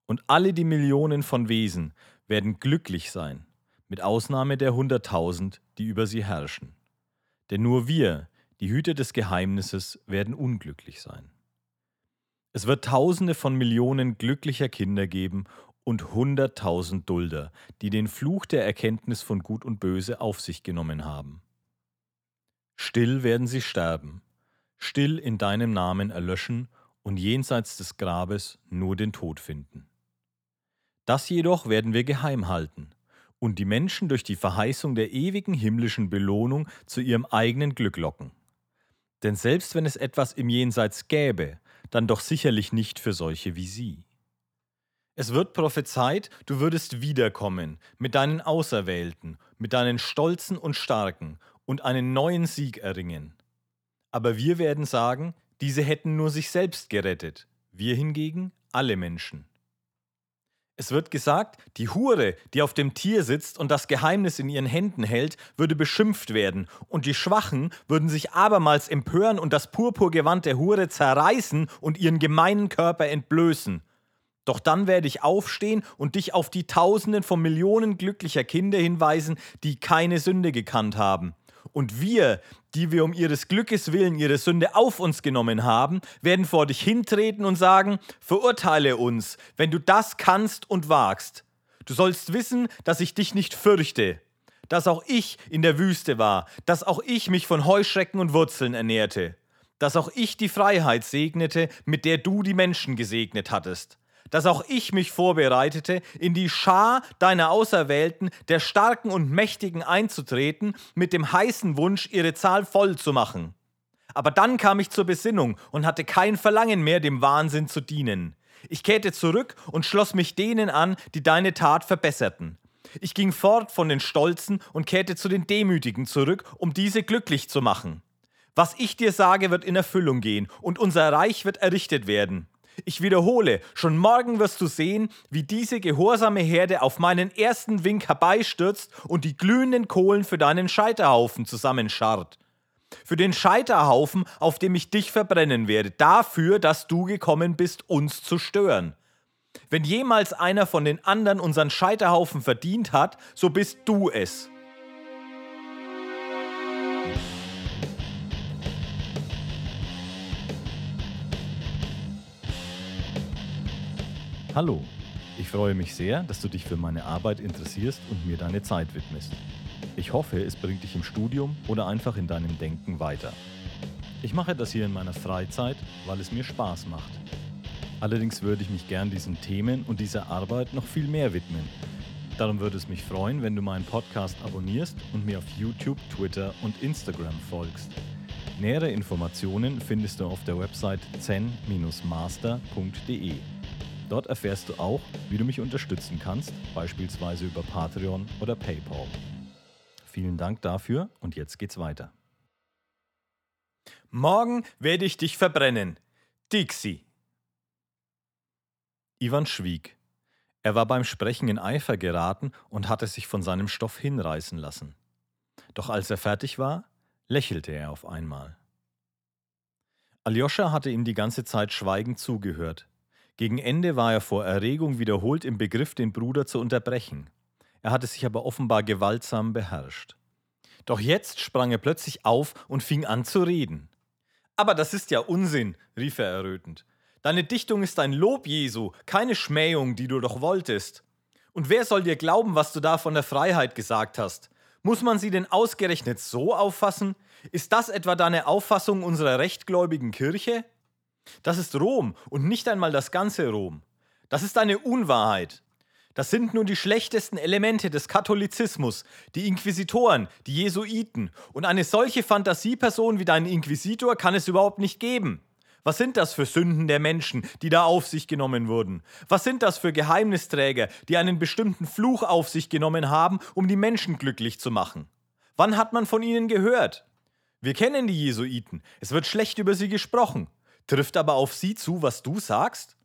Und alle die Millionen von Wesen werden glücklich sein, mit Ausnahme der hunderttausend, die über sie herrschen. Denn nur wir, die Hüter des Geheimnisses, werden unglücklich sein. Es wird Tausende von Millionen glücklicher Kinder geben und hunderttausend Dulder, die den Fluch der Erkenntnis von Gut und Böse auf sich genommen haben. Still werden sie sterben, still in deinem Namen erlöschen und jenseits des Grabes nur den Tod finden. Das jedoch werden wir geheim halten und die Menschen durch die Verheißung der ewigen himmlischen Belohnung zu ihrem eigenen Glück locken. Denn selbst wenn es etwas im Jenseits gäbe, dann doch sicherlich nicht für solche wie sie. Es wird prophezeit, du würdest wiederkommen mit deinen Auserwählten, mit deinen Stolzen und Starken und einen neuen Sieg erringen. Aber wir werden sagen, diese hätten nur sich selbst gerettet, wir hingegen alle Menschen. Es wird gesagt, die Hure, die auf dem Tier sitzt und das Geheimnis in ihren Händen hält, würde beschimpft werden, und die Schwachen würden sich abermals empören und das Purpurgewand der Hure zerreißen und ihren gemeinen Körper entblößen. Doch dann werde ich aufstehen und dich auf die Tausenden von Millionen glücklicher Kinder hinweisen, die keine Sünde gekannt haben. Und wir, die wir um ihres Glückes willen ihre Sünde auf uns genommen haben, werden vor dich hintreten und sagen, verurteile uns, wenn du das kannst und wagst. Du sollst wissen, dass ich dich nicht fürchte, dass auch ich in der Wüste war, dass auch ich mich von Heuschrecken und Wurzeln ernährte, dass auch ich die Freiheit segnete, mit der du die Menschen gesegnet hattest dass auch ich mich vorbereitete, in die Schar deiner Auserwählten, der Starken und Mächtigen einzutreten, mit dem heißen Wunsch, ihre Zahl voll zu machen. Aber dann kam ich zur Besinnung und hatte kein Verlangen mehr, dem Wahnsinn zu dienen. Ich kehrte zurück und schloss mich denen an, die deine Tat verbesserten. Ich ging fort von den Stolzen und kehrte zu den Demütigen zurück, um diese glücklich zu machen. Was ich dir sage, wird in Erfüllung gehen, und unser Reich wird errichtet werden. Ich wiederhole, schon morgen wirst du sehen, wie diese gehorsame Herde auf meinen ersten Wink herbeistürzt und die glühenden Kohlen für deinen Scheiterhaufen zusammenscharrt. Für den Scheiterhaufen, auf dem ich dich verbrennen werde, dafür, dass du gekommen bist, uns zu stören. Wenn jemals einer von den anderen unseren Scheiterhaufen verdient hat, so bist du es. Hallo, ich freue mich sehr, dass du dich für meine Arbeit interessierst und mir deine Zeit widmest. Ich hoffe, es bringt dich im Studium oder einfach in deinem Denken weiter. Ich mache das hier in meiner Freizeit, weil es mir Spaß macht. Allerdings würde ich mich gern diesen Themen und dieser Arbeit noch viel mehr widmen. Darum würde es mich freuen, wenn du meinen Podcast abonnierst und mir auf YouTube, Twitter und Instagram folgst. Nähere Informationen findest du auf der Website zen-master.de. Dort erfährst du auch, wie du mich unterstützen kannst, beispielsweise über Patreon oder PayPal. Vielen Dank dafür und jetzt geht's weiter. Morgen werde ich dich verbrennen. Dixie. Ivan schwieg. Er war beim Sprechen in Eifer geraten und hatte sich von seinem Stoff hinreißen lassen. Doch als er fertig war, lächelte er auf einmal. Aljoscha hatte ihm die ganze Zeit schweigend zugehört. Gegen Ende war er vor Erregung wiederholt im Begriff, den Bruder zu unterbrechen. Er hatte sich aber offenbar gewaltsam beherrscht. Doch jetzt sprang er plötzlich auf und fing an zu reden. Aber das ist ja Unsinn, rief er errötend. Deine Dichtung ist ein Lob Jesu, keine Schmähung, die du doch wolltest. Und wer soll dir glauben, was du da von der Freiheit gesagt hast? Muss man sie denn ausgerechnet so auffassen? Ist das etwa deine Auffassung unserer rechtgläubigen Kirche? Das ist Rom und nicht einmal das ganze Rom. Das ist eine Unwahrheit. Das sind nur die schlechtesten Elemente des Katholizismus, die Inquisitoren, die Jesuiten, und eine solche Fantasieperson wie dein Inquisitor kann es überhaupt nicht geben. Was sind das für Sünden der Menschen, die da auf sich genommen wurden? Was sind das für Geheimnisträger, die einen bestimmten Fluch auf sich genommen haben, um die Menschen glücklich zu machen? Wann hat man von ihnen gehört? Wir kennen die Jesuiten, es wird schlecht über sie gesprochen. Trifft aber auf sie zu, was du sagst?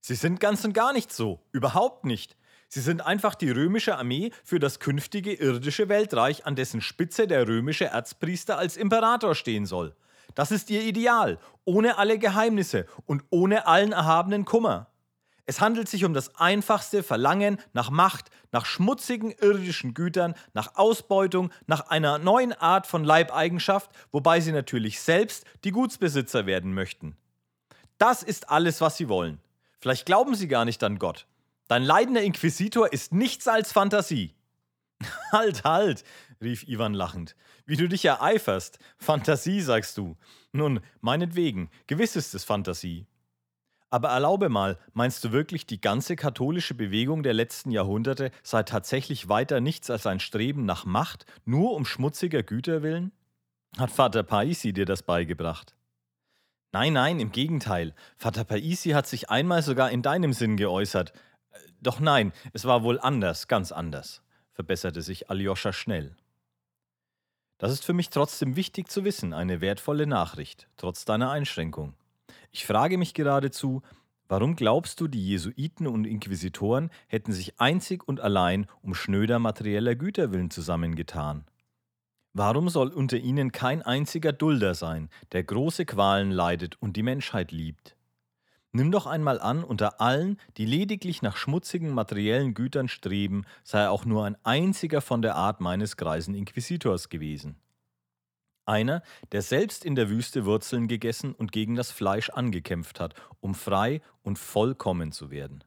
Sie sind ganz und gar nicht so, überhaupt nicht. Sie sind einfach die römische Armee für das künftige irdische Weltreich, an dessen Spitze der römische Erzpriester als Imperator stehen soll. Das ist ihr Ideal, ohne alle Geheimnisse und ohne allen erhabenen Kummer. Es handelt sich um das einfachste Verlangen nach Macht, nach schmutzigen irdischen Gütern, nach Ausbeutung, nach einer neuen Art von Leibeigenschaft, wobei sie natürlich selbst die Gutsbesitzer werden möchten. Das ist alles, was sie wollen. Vielleicht glauben sie gar nicht an Gott. Dein leidender Inquisitor ist nichts als Fantasie. *laughs* Halt, halt, rief Ivan lachend. Wie du dich ereiferst. Fantasie, sagst du. Nun, meinetwegen, gewiss ist es Fantasie. Aber erlaube mal, meinst du wirklich, die ganze katholische Bewegung der letzten Jahrhunderte sei tatsächlich weiter nichts als ein Streben nach Macht, nur um schmutziger Güter willen? Hat Vater Paisi dir das beigebracht? Nein, nein, im Gegenteil. Vater Paisi hat sich einmal sogar in deinem Sinn geäußert. Doch nein, es war wohl anders, ganz anders verbesserte sich Aljoscha schnell. Das ist für mich trotzdem wichtig zu wissen, eine wertvolle Nachricht, trotz deiner Einschränkung. Ich frage mich geradezu, warum glaubst du, die Jesuiten und Inquisitoren hätten sich einzig und allein um schnöder materieller Güter willen zusammengetan? Warum soll unter ihnen kein einziger Dulder sein, der große Qualen leidet und die Menschheit liebt? Nimm doch einmal an, unter allen, die lediglich nach schmutzigen materiellen Gütern streben, sei auch nur ein einziger von der Art meines greisen Inquisitors gewesen. Einer, der selbst in der Wüste Wurzeln gegessen und gegen das Fleisch angekämpft hat, um frei und vollkommen zu werden.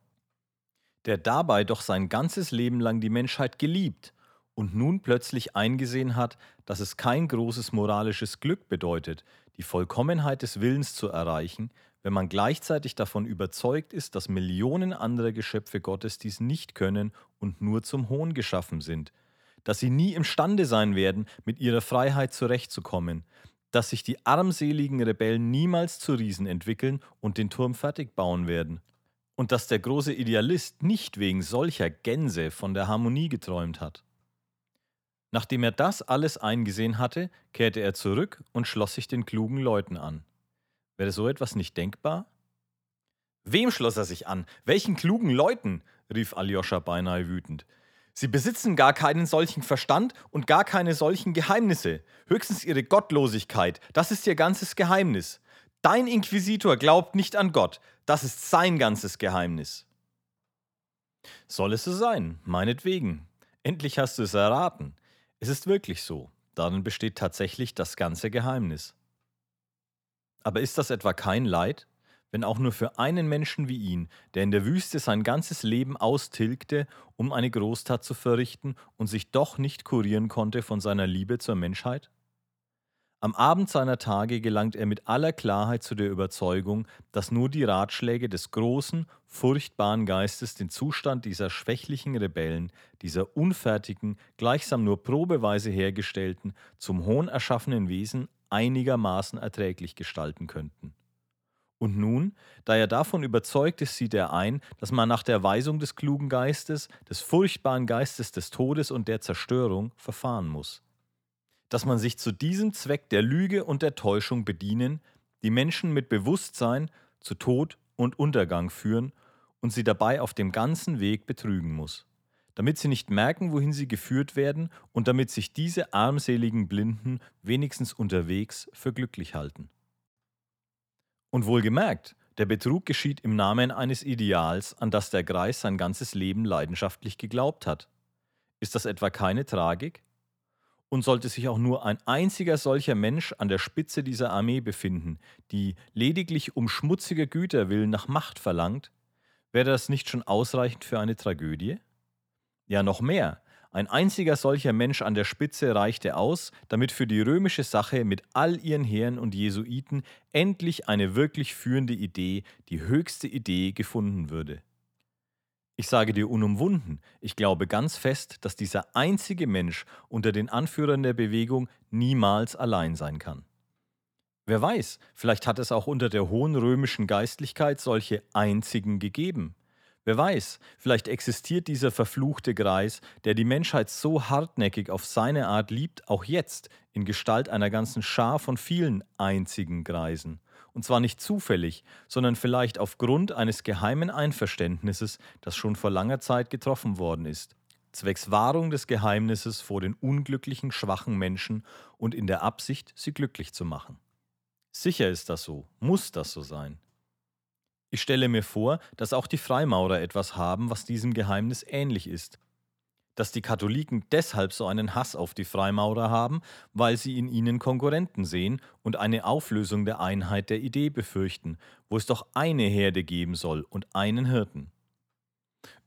Der dabei doch sein ganzes Leben lang die Menschheit geliebt und nun plötzlich eingesehen hat, dass es kein großes moralisches Glück bedeutet, die Vollkommenheit des Willens zu erreichen, wenn man gleichzeitig davon überzeugt ist, dass Millionen andere Geschöpfe Gottes dies nicht können und nur zum Hohn geschaffen sind, dass sie nie imstande sein werden, mit ihrer Freiheit zurechtzukommen, dass sich die armseligen Rebellen niemals zu Riesen entwickeln und den Turm fertig bauen werden, und dass der große Idealist nicht wegen solcher Gänse von der Harmonie geträumt hat. Nachdem er das alles eingesehen hatte, kehrte er zurück und schloss sich den klugen Leuten an. Wäre so etwas nicht denkbar? Wem schloss er sich an? Welchen klugen Leuten? rief Aljoscha beinahe wütend. Sie besitzen gar keinen solchen Verstand und gar keine solchen Geheimnisse. Höchstens ihre Gottlosigkeit. Das ist ihr ganzes Geheimnis. Dein Inquisitor glaubt nicht an Gott. Das ist sein ganzes Geheimnis. Soll es so sein, meinetwegen. Endlich hast du es erraten. Es ist wirklich so. Darin besteht tatsächlich das ganze Geheimnis. Aber ist das etwa kein Leid, wenn auch nur für einen Menschen wie ihn, der in der Wüste sein ganzes Leben austilgte, um eine Großtat zu verrichten und sich doch nicht kurieren konnte von seiner Liebe zur Menschheit? Am Abend seiner Tage gelangt er mit aller Klarheit zu der Überzeugung, dass nur die Ratschläge des großen, furchtbaren Geistes den Zustand dieser schwächlichen Rebellen, dieser unfertigen, gleichsam nur probeweise hergestellten, zum Hohn erschaffenen Wesen einigermaßen erträglich gestalten könnten. Und nun, da er davon überzeugt ist, sieht er ein, dass man nach der Weisung des klugen Geistes, des furchtbaren Geistes des Todes und der Zerstörung verfahren muss dass man sich zu diesem Zweck der Lüge und der Täuschung bedienen, die Menschen mit Bewusstsein zu Tod und Untergang führen und sie dabei auf dem ganzen Weg betrügen muss, damit sie nicht merken, wohin sie geführt werden und damit sich diese armseligen Blinden wenigstens unterwegs für glücklich halten. Und wohlgemerkt, der Betrug geschieht im Namen eines Ideals, an das der Greis sein ganzes Leben leidenschaftlich geglaubt hat. Ist das etwa keine Tragik? und sollte sich auch nur ein einziger solcher Mensch an der Spitze dieser Armee befinden, die lediglich um schmutziger Güter willen nach Macht verlangt, wäre das nicht schon ausreichend für eine Tragödie? Ja, noch mehr. Ein einziger solcher Mensch an der Spitze reichte aus, damit für die römische Sache mit all ihren Heeren und Jesuiten endlich eine wirklich führende Idee, die höchste Idee gefunden würde. Ich sage dir unumwunden, ich glaube ganz fest, dass dieser einzige Mensch unter den Anführern der Bewegung niemals allein sein kann. Wer weiß, vielleicht hat es auch unter der hohen römischen Geistlichkeit solche Einzigen gegeben. Wer weiß, vielleicht existiert dieser verfluchte Greis, der die Menschheit so hartnäckig auf seine Art liebt, auch jetzt in Gestalt einer ganzen Schar von vielen einzigen Greisen. Und zwar nicht zufällig, sondern vielleicht aufgrund eines geheimen Einverständnisses, das schon vor langer Zeit getroffen worden ist, zwecks Wahrung des Geheimnisses vor den unglücklichen, schwachen Menschen und in der Absicht, sie glücklich zu machen. Sicher ist das so, muss das so sein. Ich stelle mir vor, dass auch die Freimaurer etwas haben, was diesem Geheimnis ähnlich ist, dass die Katholiken deshalb so einen Hass auf die Freimaurer haben, weil sie in ihnen Konkurrenten sehen und eine Auflösung der Einheit der Idee befürchten, wo es doch eine Herde geben soll und einen Hirten.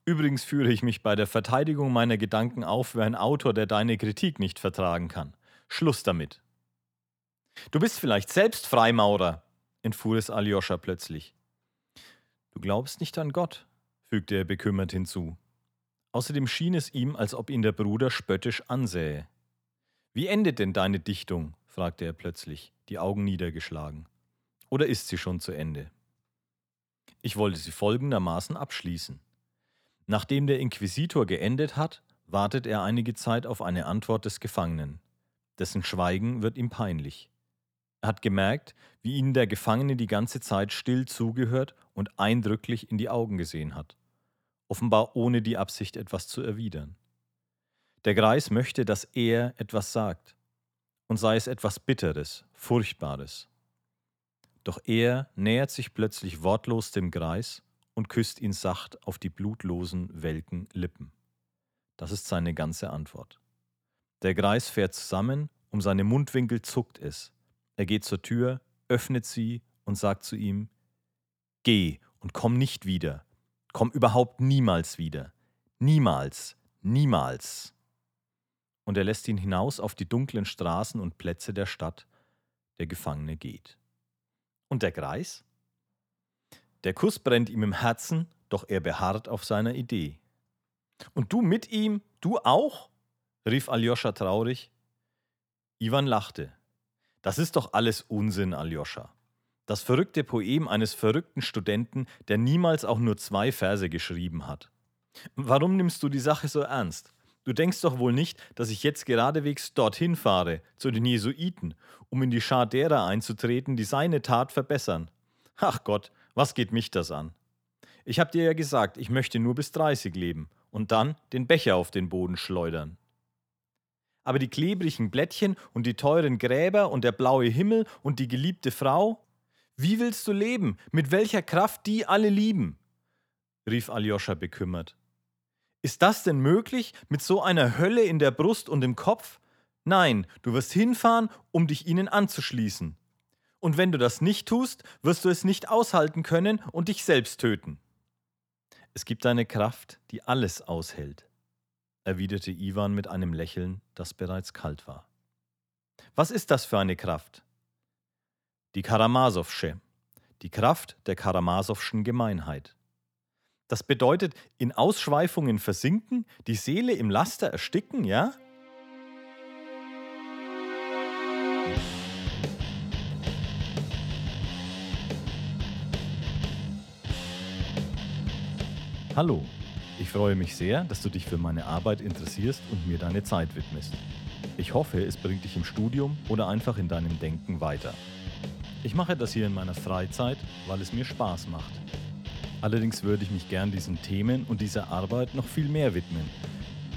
Übrigens führe ich mich bei der Verteidigung meiner Gedanken auf wie ein Autor, der deine Kritik nicht vertragen kann. Schluss damit. Du bist vielleicht selbst Freimaurer, entfuhr es Aljoscha plötzlich. Du glaubst nicht an Gott, fügte er bekümmert hinzu. Außerdem schien es ihm, als ob ihn der Bruder spöttisch ansähe. Wie endet denn deine Dichtung? fragte er plötzlich, die Augen niedergeschlagen. Oder ist sie schon zu Ende? Ich wollte sie folgendermaßen abschließen. Nachdem der Inquisitor geendet hat, wartet er einige Zeit auf eine Antwort des Gefangenen. Dessen Schweigen wird ihm peinlich. Hat gemerkt, wie ihnen der Gefangene die ganze Zeit still zugehört und eindrücklich in die Augen gesehen hat offenbar ohne die Absicht, etwas zu erwidern. Der Greis möchte, dass er etwas sagt, und sei es etwas Bitteres, Furchtbares. Doch er nähert sich plötzlich wortlos dem Greis und küsst ihn sacht auf die blutlosen, welken Lippen. Das ist seine ganze Antwort. Der Greis fährt zusammen, um seine Mundwinkel zuckt es. Er geht zur Tür, öffnet sie und sagt zu ihm, Geh und komm nicht wieder, Komm überhaupt niemals wieder. Niemals, niemals. Und er lässt ihn hinaus auf die dunklen Straßen und Plätze der Stadt. Der Gefangene geht. Und der Greis? Der Kuss brennt ihm im Herzen, doch er beharrt auf seiner Idee. Und du mit ihm? Du auch? rief Aljoscha traurig. Ivan lachte. Das ist doch alles Unsinn, Aljoscha. Das verrückte Poem eines verrückten Studenten, der niemals auch nur zwei Verse geschrieben hat. Warum nimmst du die Sache so ernst? Du denkst doch wohl nicht, dass ich jetzt geradewegs dorthin fahre, zu den Jesuiten, um in die Schar derer einzutreten, die seine Tat verbessern. Ach Gott, was geht mich das an? Ich hab dir ja gesagt, ich möchte nur bis 30 leben und dann den Becher auf den Boden schleudern. Aber die klebrigen Blättchen und die teuren Gräber und der blaue Himmel und die geliebte Frau, wie willst du leben? Mit welcher Kraft die alle lieben? rief Aljoscha bekümmert. Ist das denn möglich mit so einer Hölle in der Brust und im Kopf? Nein, du wirst hinfahren, um dich ihnen anzuschließen. Und wenn du das nicht tust, wirst du es nicht aushalten können und dich selbst töten. Es gibt eine Kraft, die alles aushält, erwiderte Iwan mit einem Lächeln, das bereits kalt war. Was ist das für eine Kraft? Die Karamazowsche, die Kraft der Karamazowschen Gemeinheit. Das bedeutet, in Ausschweifungen versinken, die Seele im Laster ersticken, ja? Hallo, ich freue mich sehr, dass du dich für meine Arbeit interessierst und mir deine Zeit widmest. Ich hoffe, es bringt dich im Studium oder einfach in deinem Denken weiter. Ich mache das hier in meiner Freizeit, weil es mir Spaß macht. Allerdings würde ich mich gern diesen Themen und dieser Arbeit noch viel mehr widmen.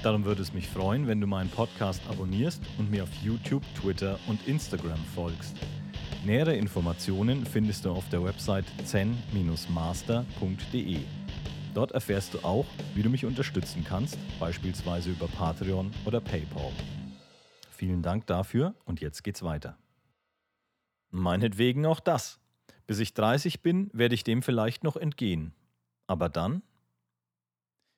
Darum würde es mich freuen, wenn du meinen Podcast abonnierst und mir auf YouTube, Twitter und Instagram folgst. Nähere Informationen findest du auf der Website zen-master.de. Dort erfährst du auch, wie du mich unterstützen kannst, beispielsweise über Patreon oder PayPal. Vielen Dank dafür und jetzt geht's weiter. Meinetwegen auch das. Bis ich 30 bin, werde ich dem vielleicht noch entgehen. Aber dann?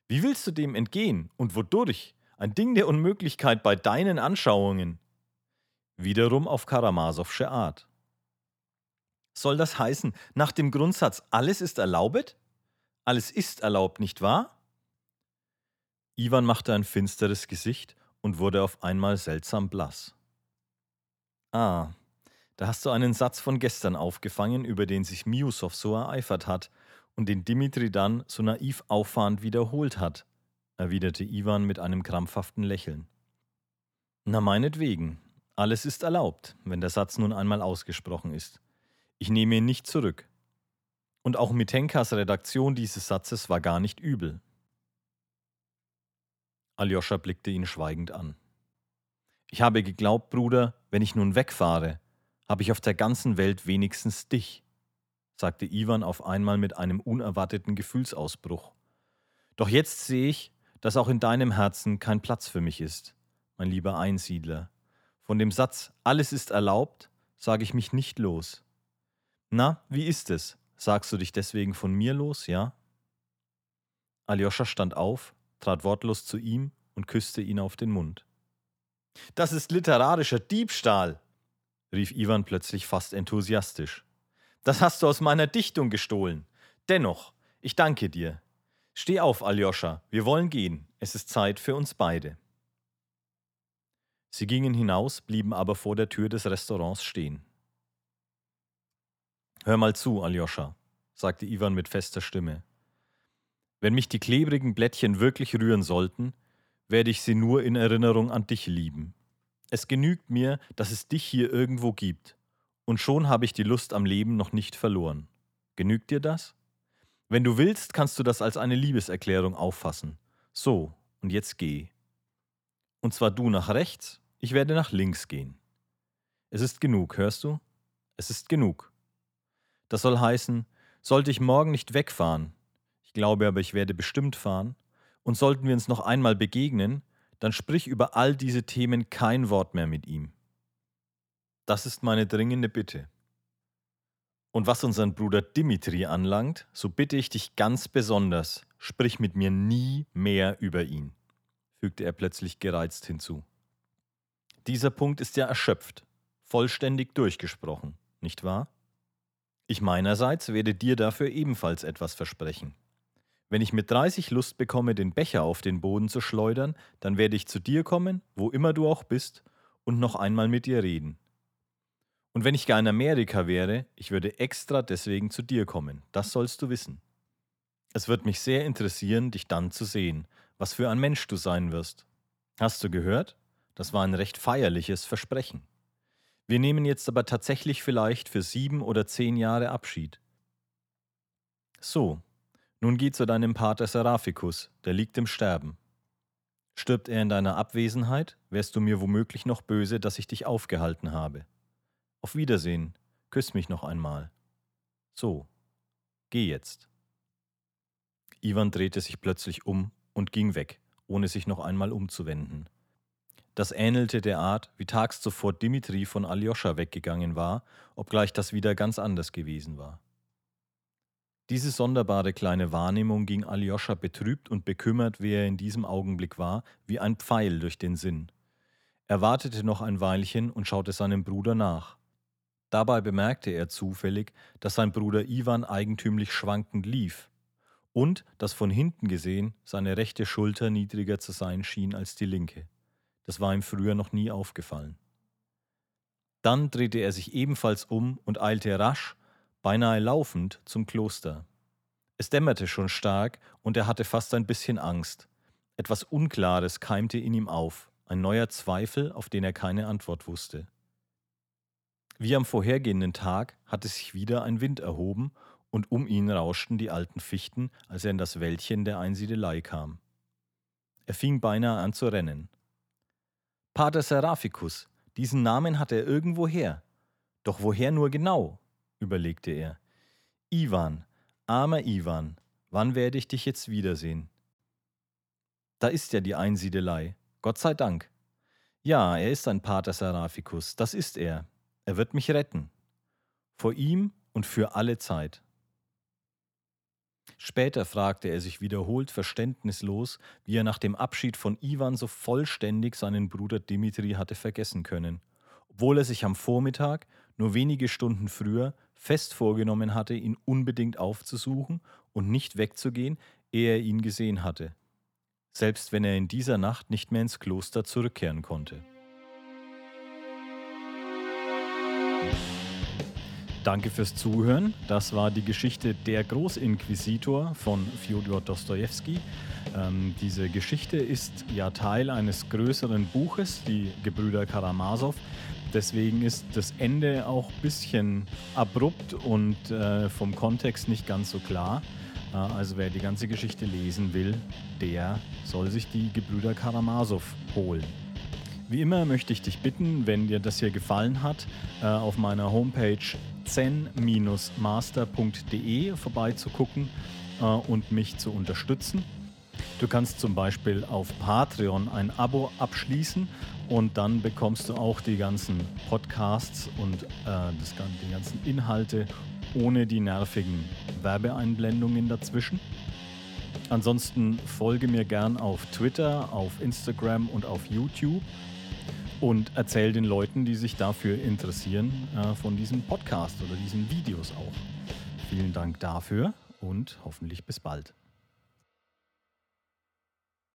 Wie willst du dem entgehen und wodurch? Ein Ding der Unmöglichkeit bei deinen Anschauungen. Wiederum auf Karamazowsche Art. Soll das heißen, nach dem Grundsatz alles ist erlaubet? Alles ist erlaubt, nicht wahr? Ivan machte ein finsteres Gesicht und wurde auf einmal seltsam blass. Ah, da hast du einen Satz von gestern aufgefangen, über den sich Miusow so ereifert hat und den Dimitri dann so naiv auffahrend wiederholt hat, erwiderte Ivan mit einem krampfhaften Lächeln. Na meinetwegen, alles ist erlaubt, wenn der Satz nun einmal ausgesprochen ist. Ich nehme ihn nicht zurück. Und auch Mitenkas Redaktion dieses Satzes war gar nicht übel. Aljoscha blickte ihn schweigend an. Ich habe geglaubt, Bruder, wenn ich nun wegfahre, habe ich auf der ganzen Welt wenigstens dich, sagte Ivan auf einmal mit einem unerwarteten Gefühlsausbruch. Doch jetzt sehe ich, dass auch in deinem Herzen kein Platz für mich ist, mein lieber Einsiedler. Von dem Satz Alles ist erlaubt, sage ich mich nicht los. Na, wie ist es? Sagst du dich deswegen von mir los, ja? Aljoscha stand auf, trat wortlos zu ihm und küsste ihn auf den Mund. Das ist literarischer Diebstahl, rief Ivan plötzlich fast enthusiastisch. Das hast du aus meiner Dichtung gestohlen. Dennoch, ich danke dir. Steh auf, Aljoscha, wir wollen gehen. Es ist Zeit für uns beide. Sie gingen hinaus, blieben aber vor der Tür des Restaurants stehen. Hör mal zu, Aljoscha, sagte Ivan mit fester Stimme. Wenn mich die klebrigen Blättchen wirklich rühren sollten, werde ich sie nur in Erinnerung an dich lieben. Es genügt mir, dass es dich hier irgendwo gibt, und schon habe ich die Lust am Leben noch nicht verloren. Genügt dir das? Wenn du willst, kannst du das als eine Liebeserklärung auffassen. So, und jetzt geh. Und zwar du nach rechts, ich werde nach links gehen. Es ist genug, hörst du? Es ist genug. Das soll heißen, sollte ich morgen nicht wegfahren, ich glaube aber, ich werde bestimmt fahren, und sollten wir uns noch einmal begegnen, dann sprich über all diese Themen kein Wort mehr mit ihm. Das ist meine dringende Bitte. Und was unseren Bruder Dimitri anlangt, so bitte ich dich ganz besonders, sprich mit mir nie mehr über ihn, fügte er plötzlich gereizt hinzu. Dieser Punkt ist ja erschöpft, vollständig durchgesprochen, nicht wahr? Ich meinerseits werde dir dafür ebenfalls etwas versprechen. Wenn ich mit 30 Lust bekomme, den Becher auf den Boden zu schleudern, dann werde ich zu dir kommen, wo immer du auch bist, und noch einmal mit dir reden. Und wenn ich gar in Amerika wäre, ich würde extra deswegen zu dir kommen, das sollst du wissen. Es wird mich sehr interessieren, dich dann zu sehen, was für ein Mensch du sein wirst. Hast du gehört? Das war ein recht feierliches Versprechen. Wir nehmen jetzt aber tatsächlich vielleicht für sieben oder zehn Jahre Abschied. So, nun geh zu deinem Pater Seraphikus, der liegt im Sterben. Stirbt er in deiner Abwesenheit, wärst du mir womöglich noch böse, dass ich dich aufgehalten habe. Auf Wiedersehen, küss mich noch einmal. So, geh jetzt. Ivan drehte sich plötzlich um und ging weg, ohne sich noch einmal umzuwenden. Das ähnelte der Art, wie tags zuvor Dimitri von Aljoscha weggegangen war, obgleich das wieder ganz anders gewesen war. Diese sonderbare kleine Wahrnehmung ging Aljoscha betrübt und bekümmert, wie er in diesem Augenblick war, wie ein Pfeil durch den Sinn. Er wartete noch ein Weilchen und schaute seinem Bruder nach. Dabei bemerkte er zufällig, dass sein Bruder Iwan eigentümlich schwankend lief und dass von hinten gesehen seine rechte Schulter niedriger zu sein schien als die linke. Das war ihm früher noch nie aufgefallen. Dann drehte er sich ebenfalls um und eilte rasch, beinahe laufend, zum Kloster. Es dämmerte schon stark und er hatte fast ein bisschen Angst. Etwas Unklares keimte in ihm auf, ein neuer Zweifel, auf den er keine Antwort wusste. Wie am vorhergehenden Tag hatte sich wieder ein Wind erhoben und um ihn rauschten die alten Fichten, als er in das Wäldchen der Einsiedelei kam. Er fing beinahe an zu rennen. Pater Seraphicus, diesen Namen hat er irgendwoher. Doch woher nur genau? überlegte er. Iwan, armer Iwan, wann werde ich dich jetzt wiedersehen? Da ist ja die Einsiedelei, Gott sei Dank. Ja, er ist ein Pater Seraphicus, das ist er. Er wird mich retten. Vor ihm und für alle Zeit. Später fragte er sich wiederholt verständnislos, wie er nach dem Abschied von Iwan so vollständig seinen Bruder Dimitri hatte vergessen können, obwohl er sich am Vormittag, nur wenige Stunden früher, fest vorgenommen hatte, ihn unbedingt aufzusuchen und nicht wegzugehen, ehe er ihn gesehen hatte, selbst wenn er in dieser Nacht nicht mehr ins Kloster zurückkehren konnte. Danke fürs Zuhören. Das war die Geschichte Der Großinquisitor von Fjodor Dostojewski. Ähm, diese Geschichte ist ja Teil eines größeren Buches, die Gebrüder Karamasow. Deswegen ist das Ende auch ein bisschen abrupt und äh, vom Kontext nicht ganz so klar. Äh, also wer die ganze Geschichte lesen will, der soll sich die Gebrüder Karamasow holen. Wie immer möchte ich dich bitten, wenn dir das hier gefallen hat, äh, auf meiner Homepage zen-master.de vorbeizugucken äh, und mich zu unterstützen. Du kannst zum Beispiel auf Patreon ein Abo abschließen und dann bekommst du auch die ganzen Podcasts und äh, das, die ganzen Inhalte ohne die nervigen Werbeeinblendungen dazwischen. Ansonsten folge mir gern auf Twitter, auf Instagram und auf YouTube und erzähl den Leuten, die sich dafür interessieren, äh, von diesem Podcast oder diesen Videos auch. Vielen Dank dafür und hoffentlich bis bald.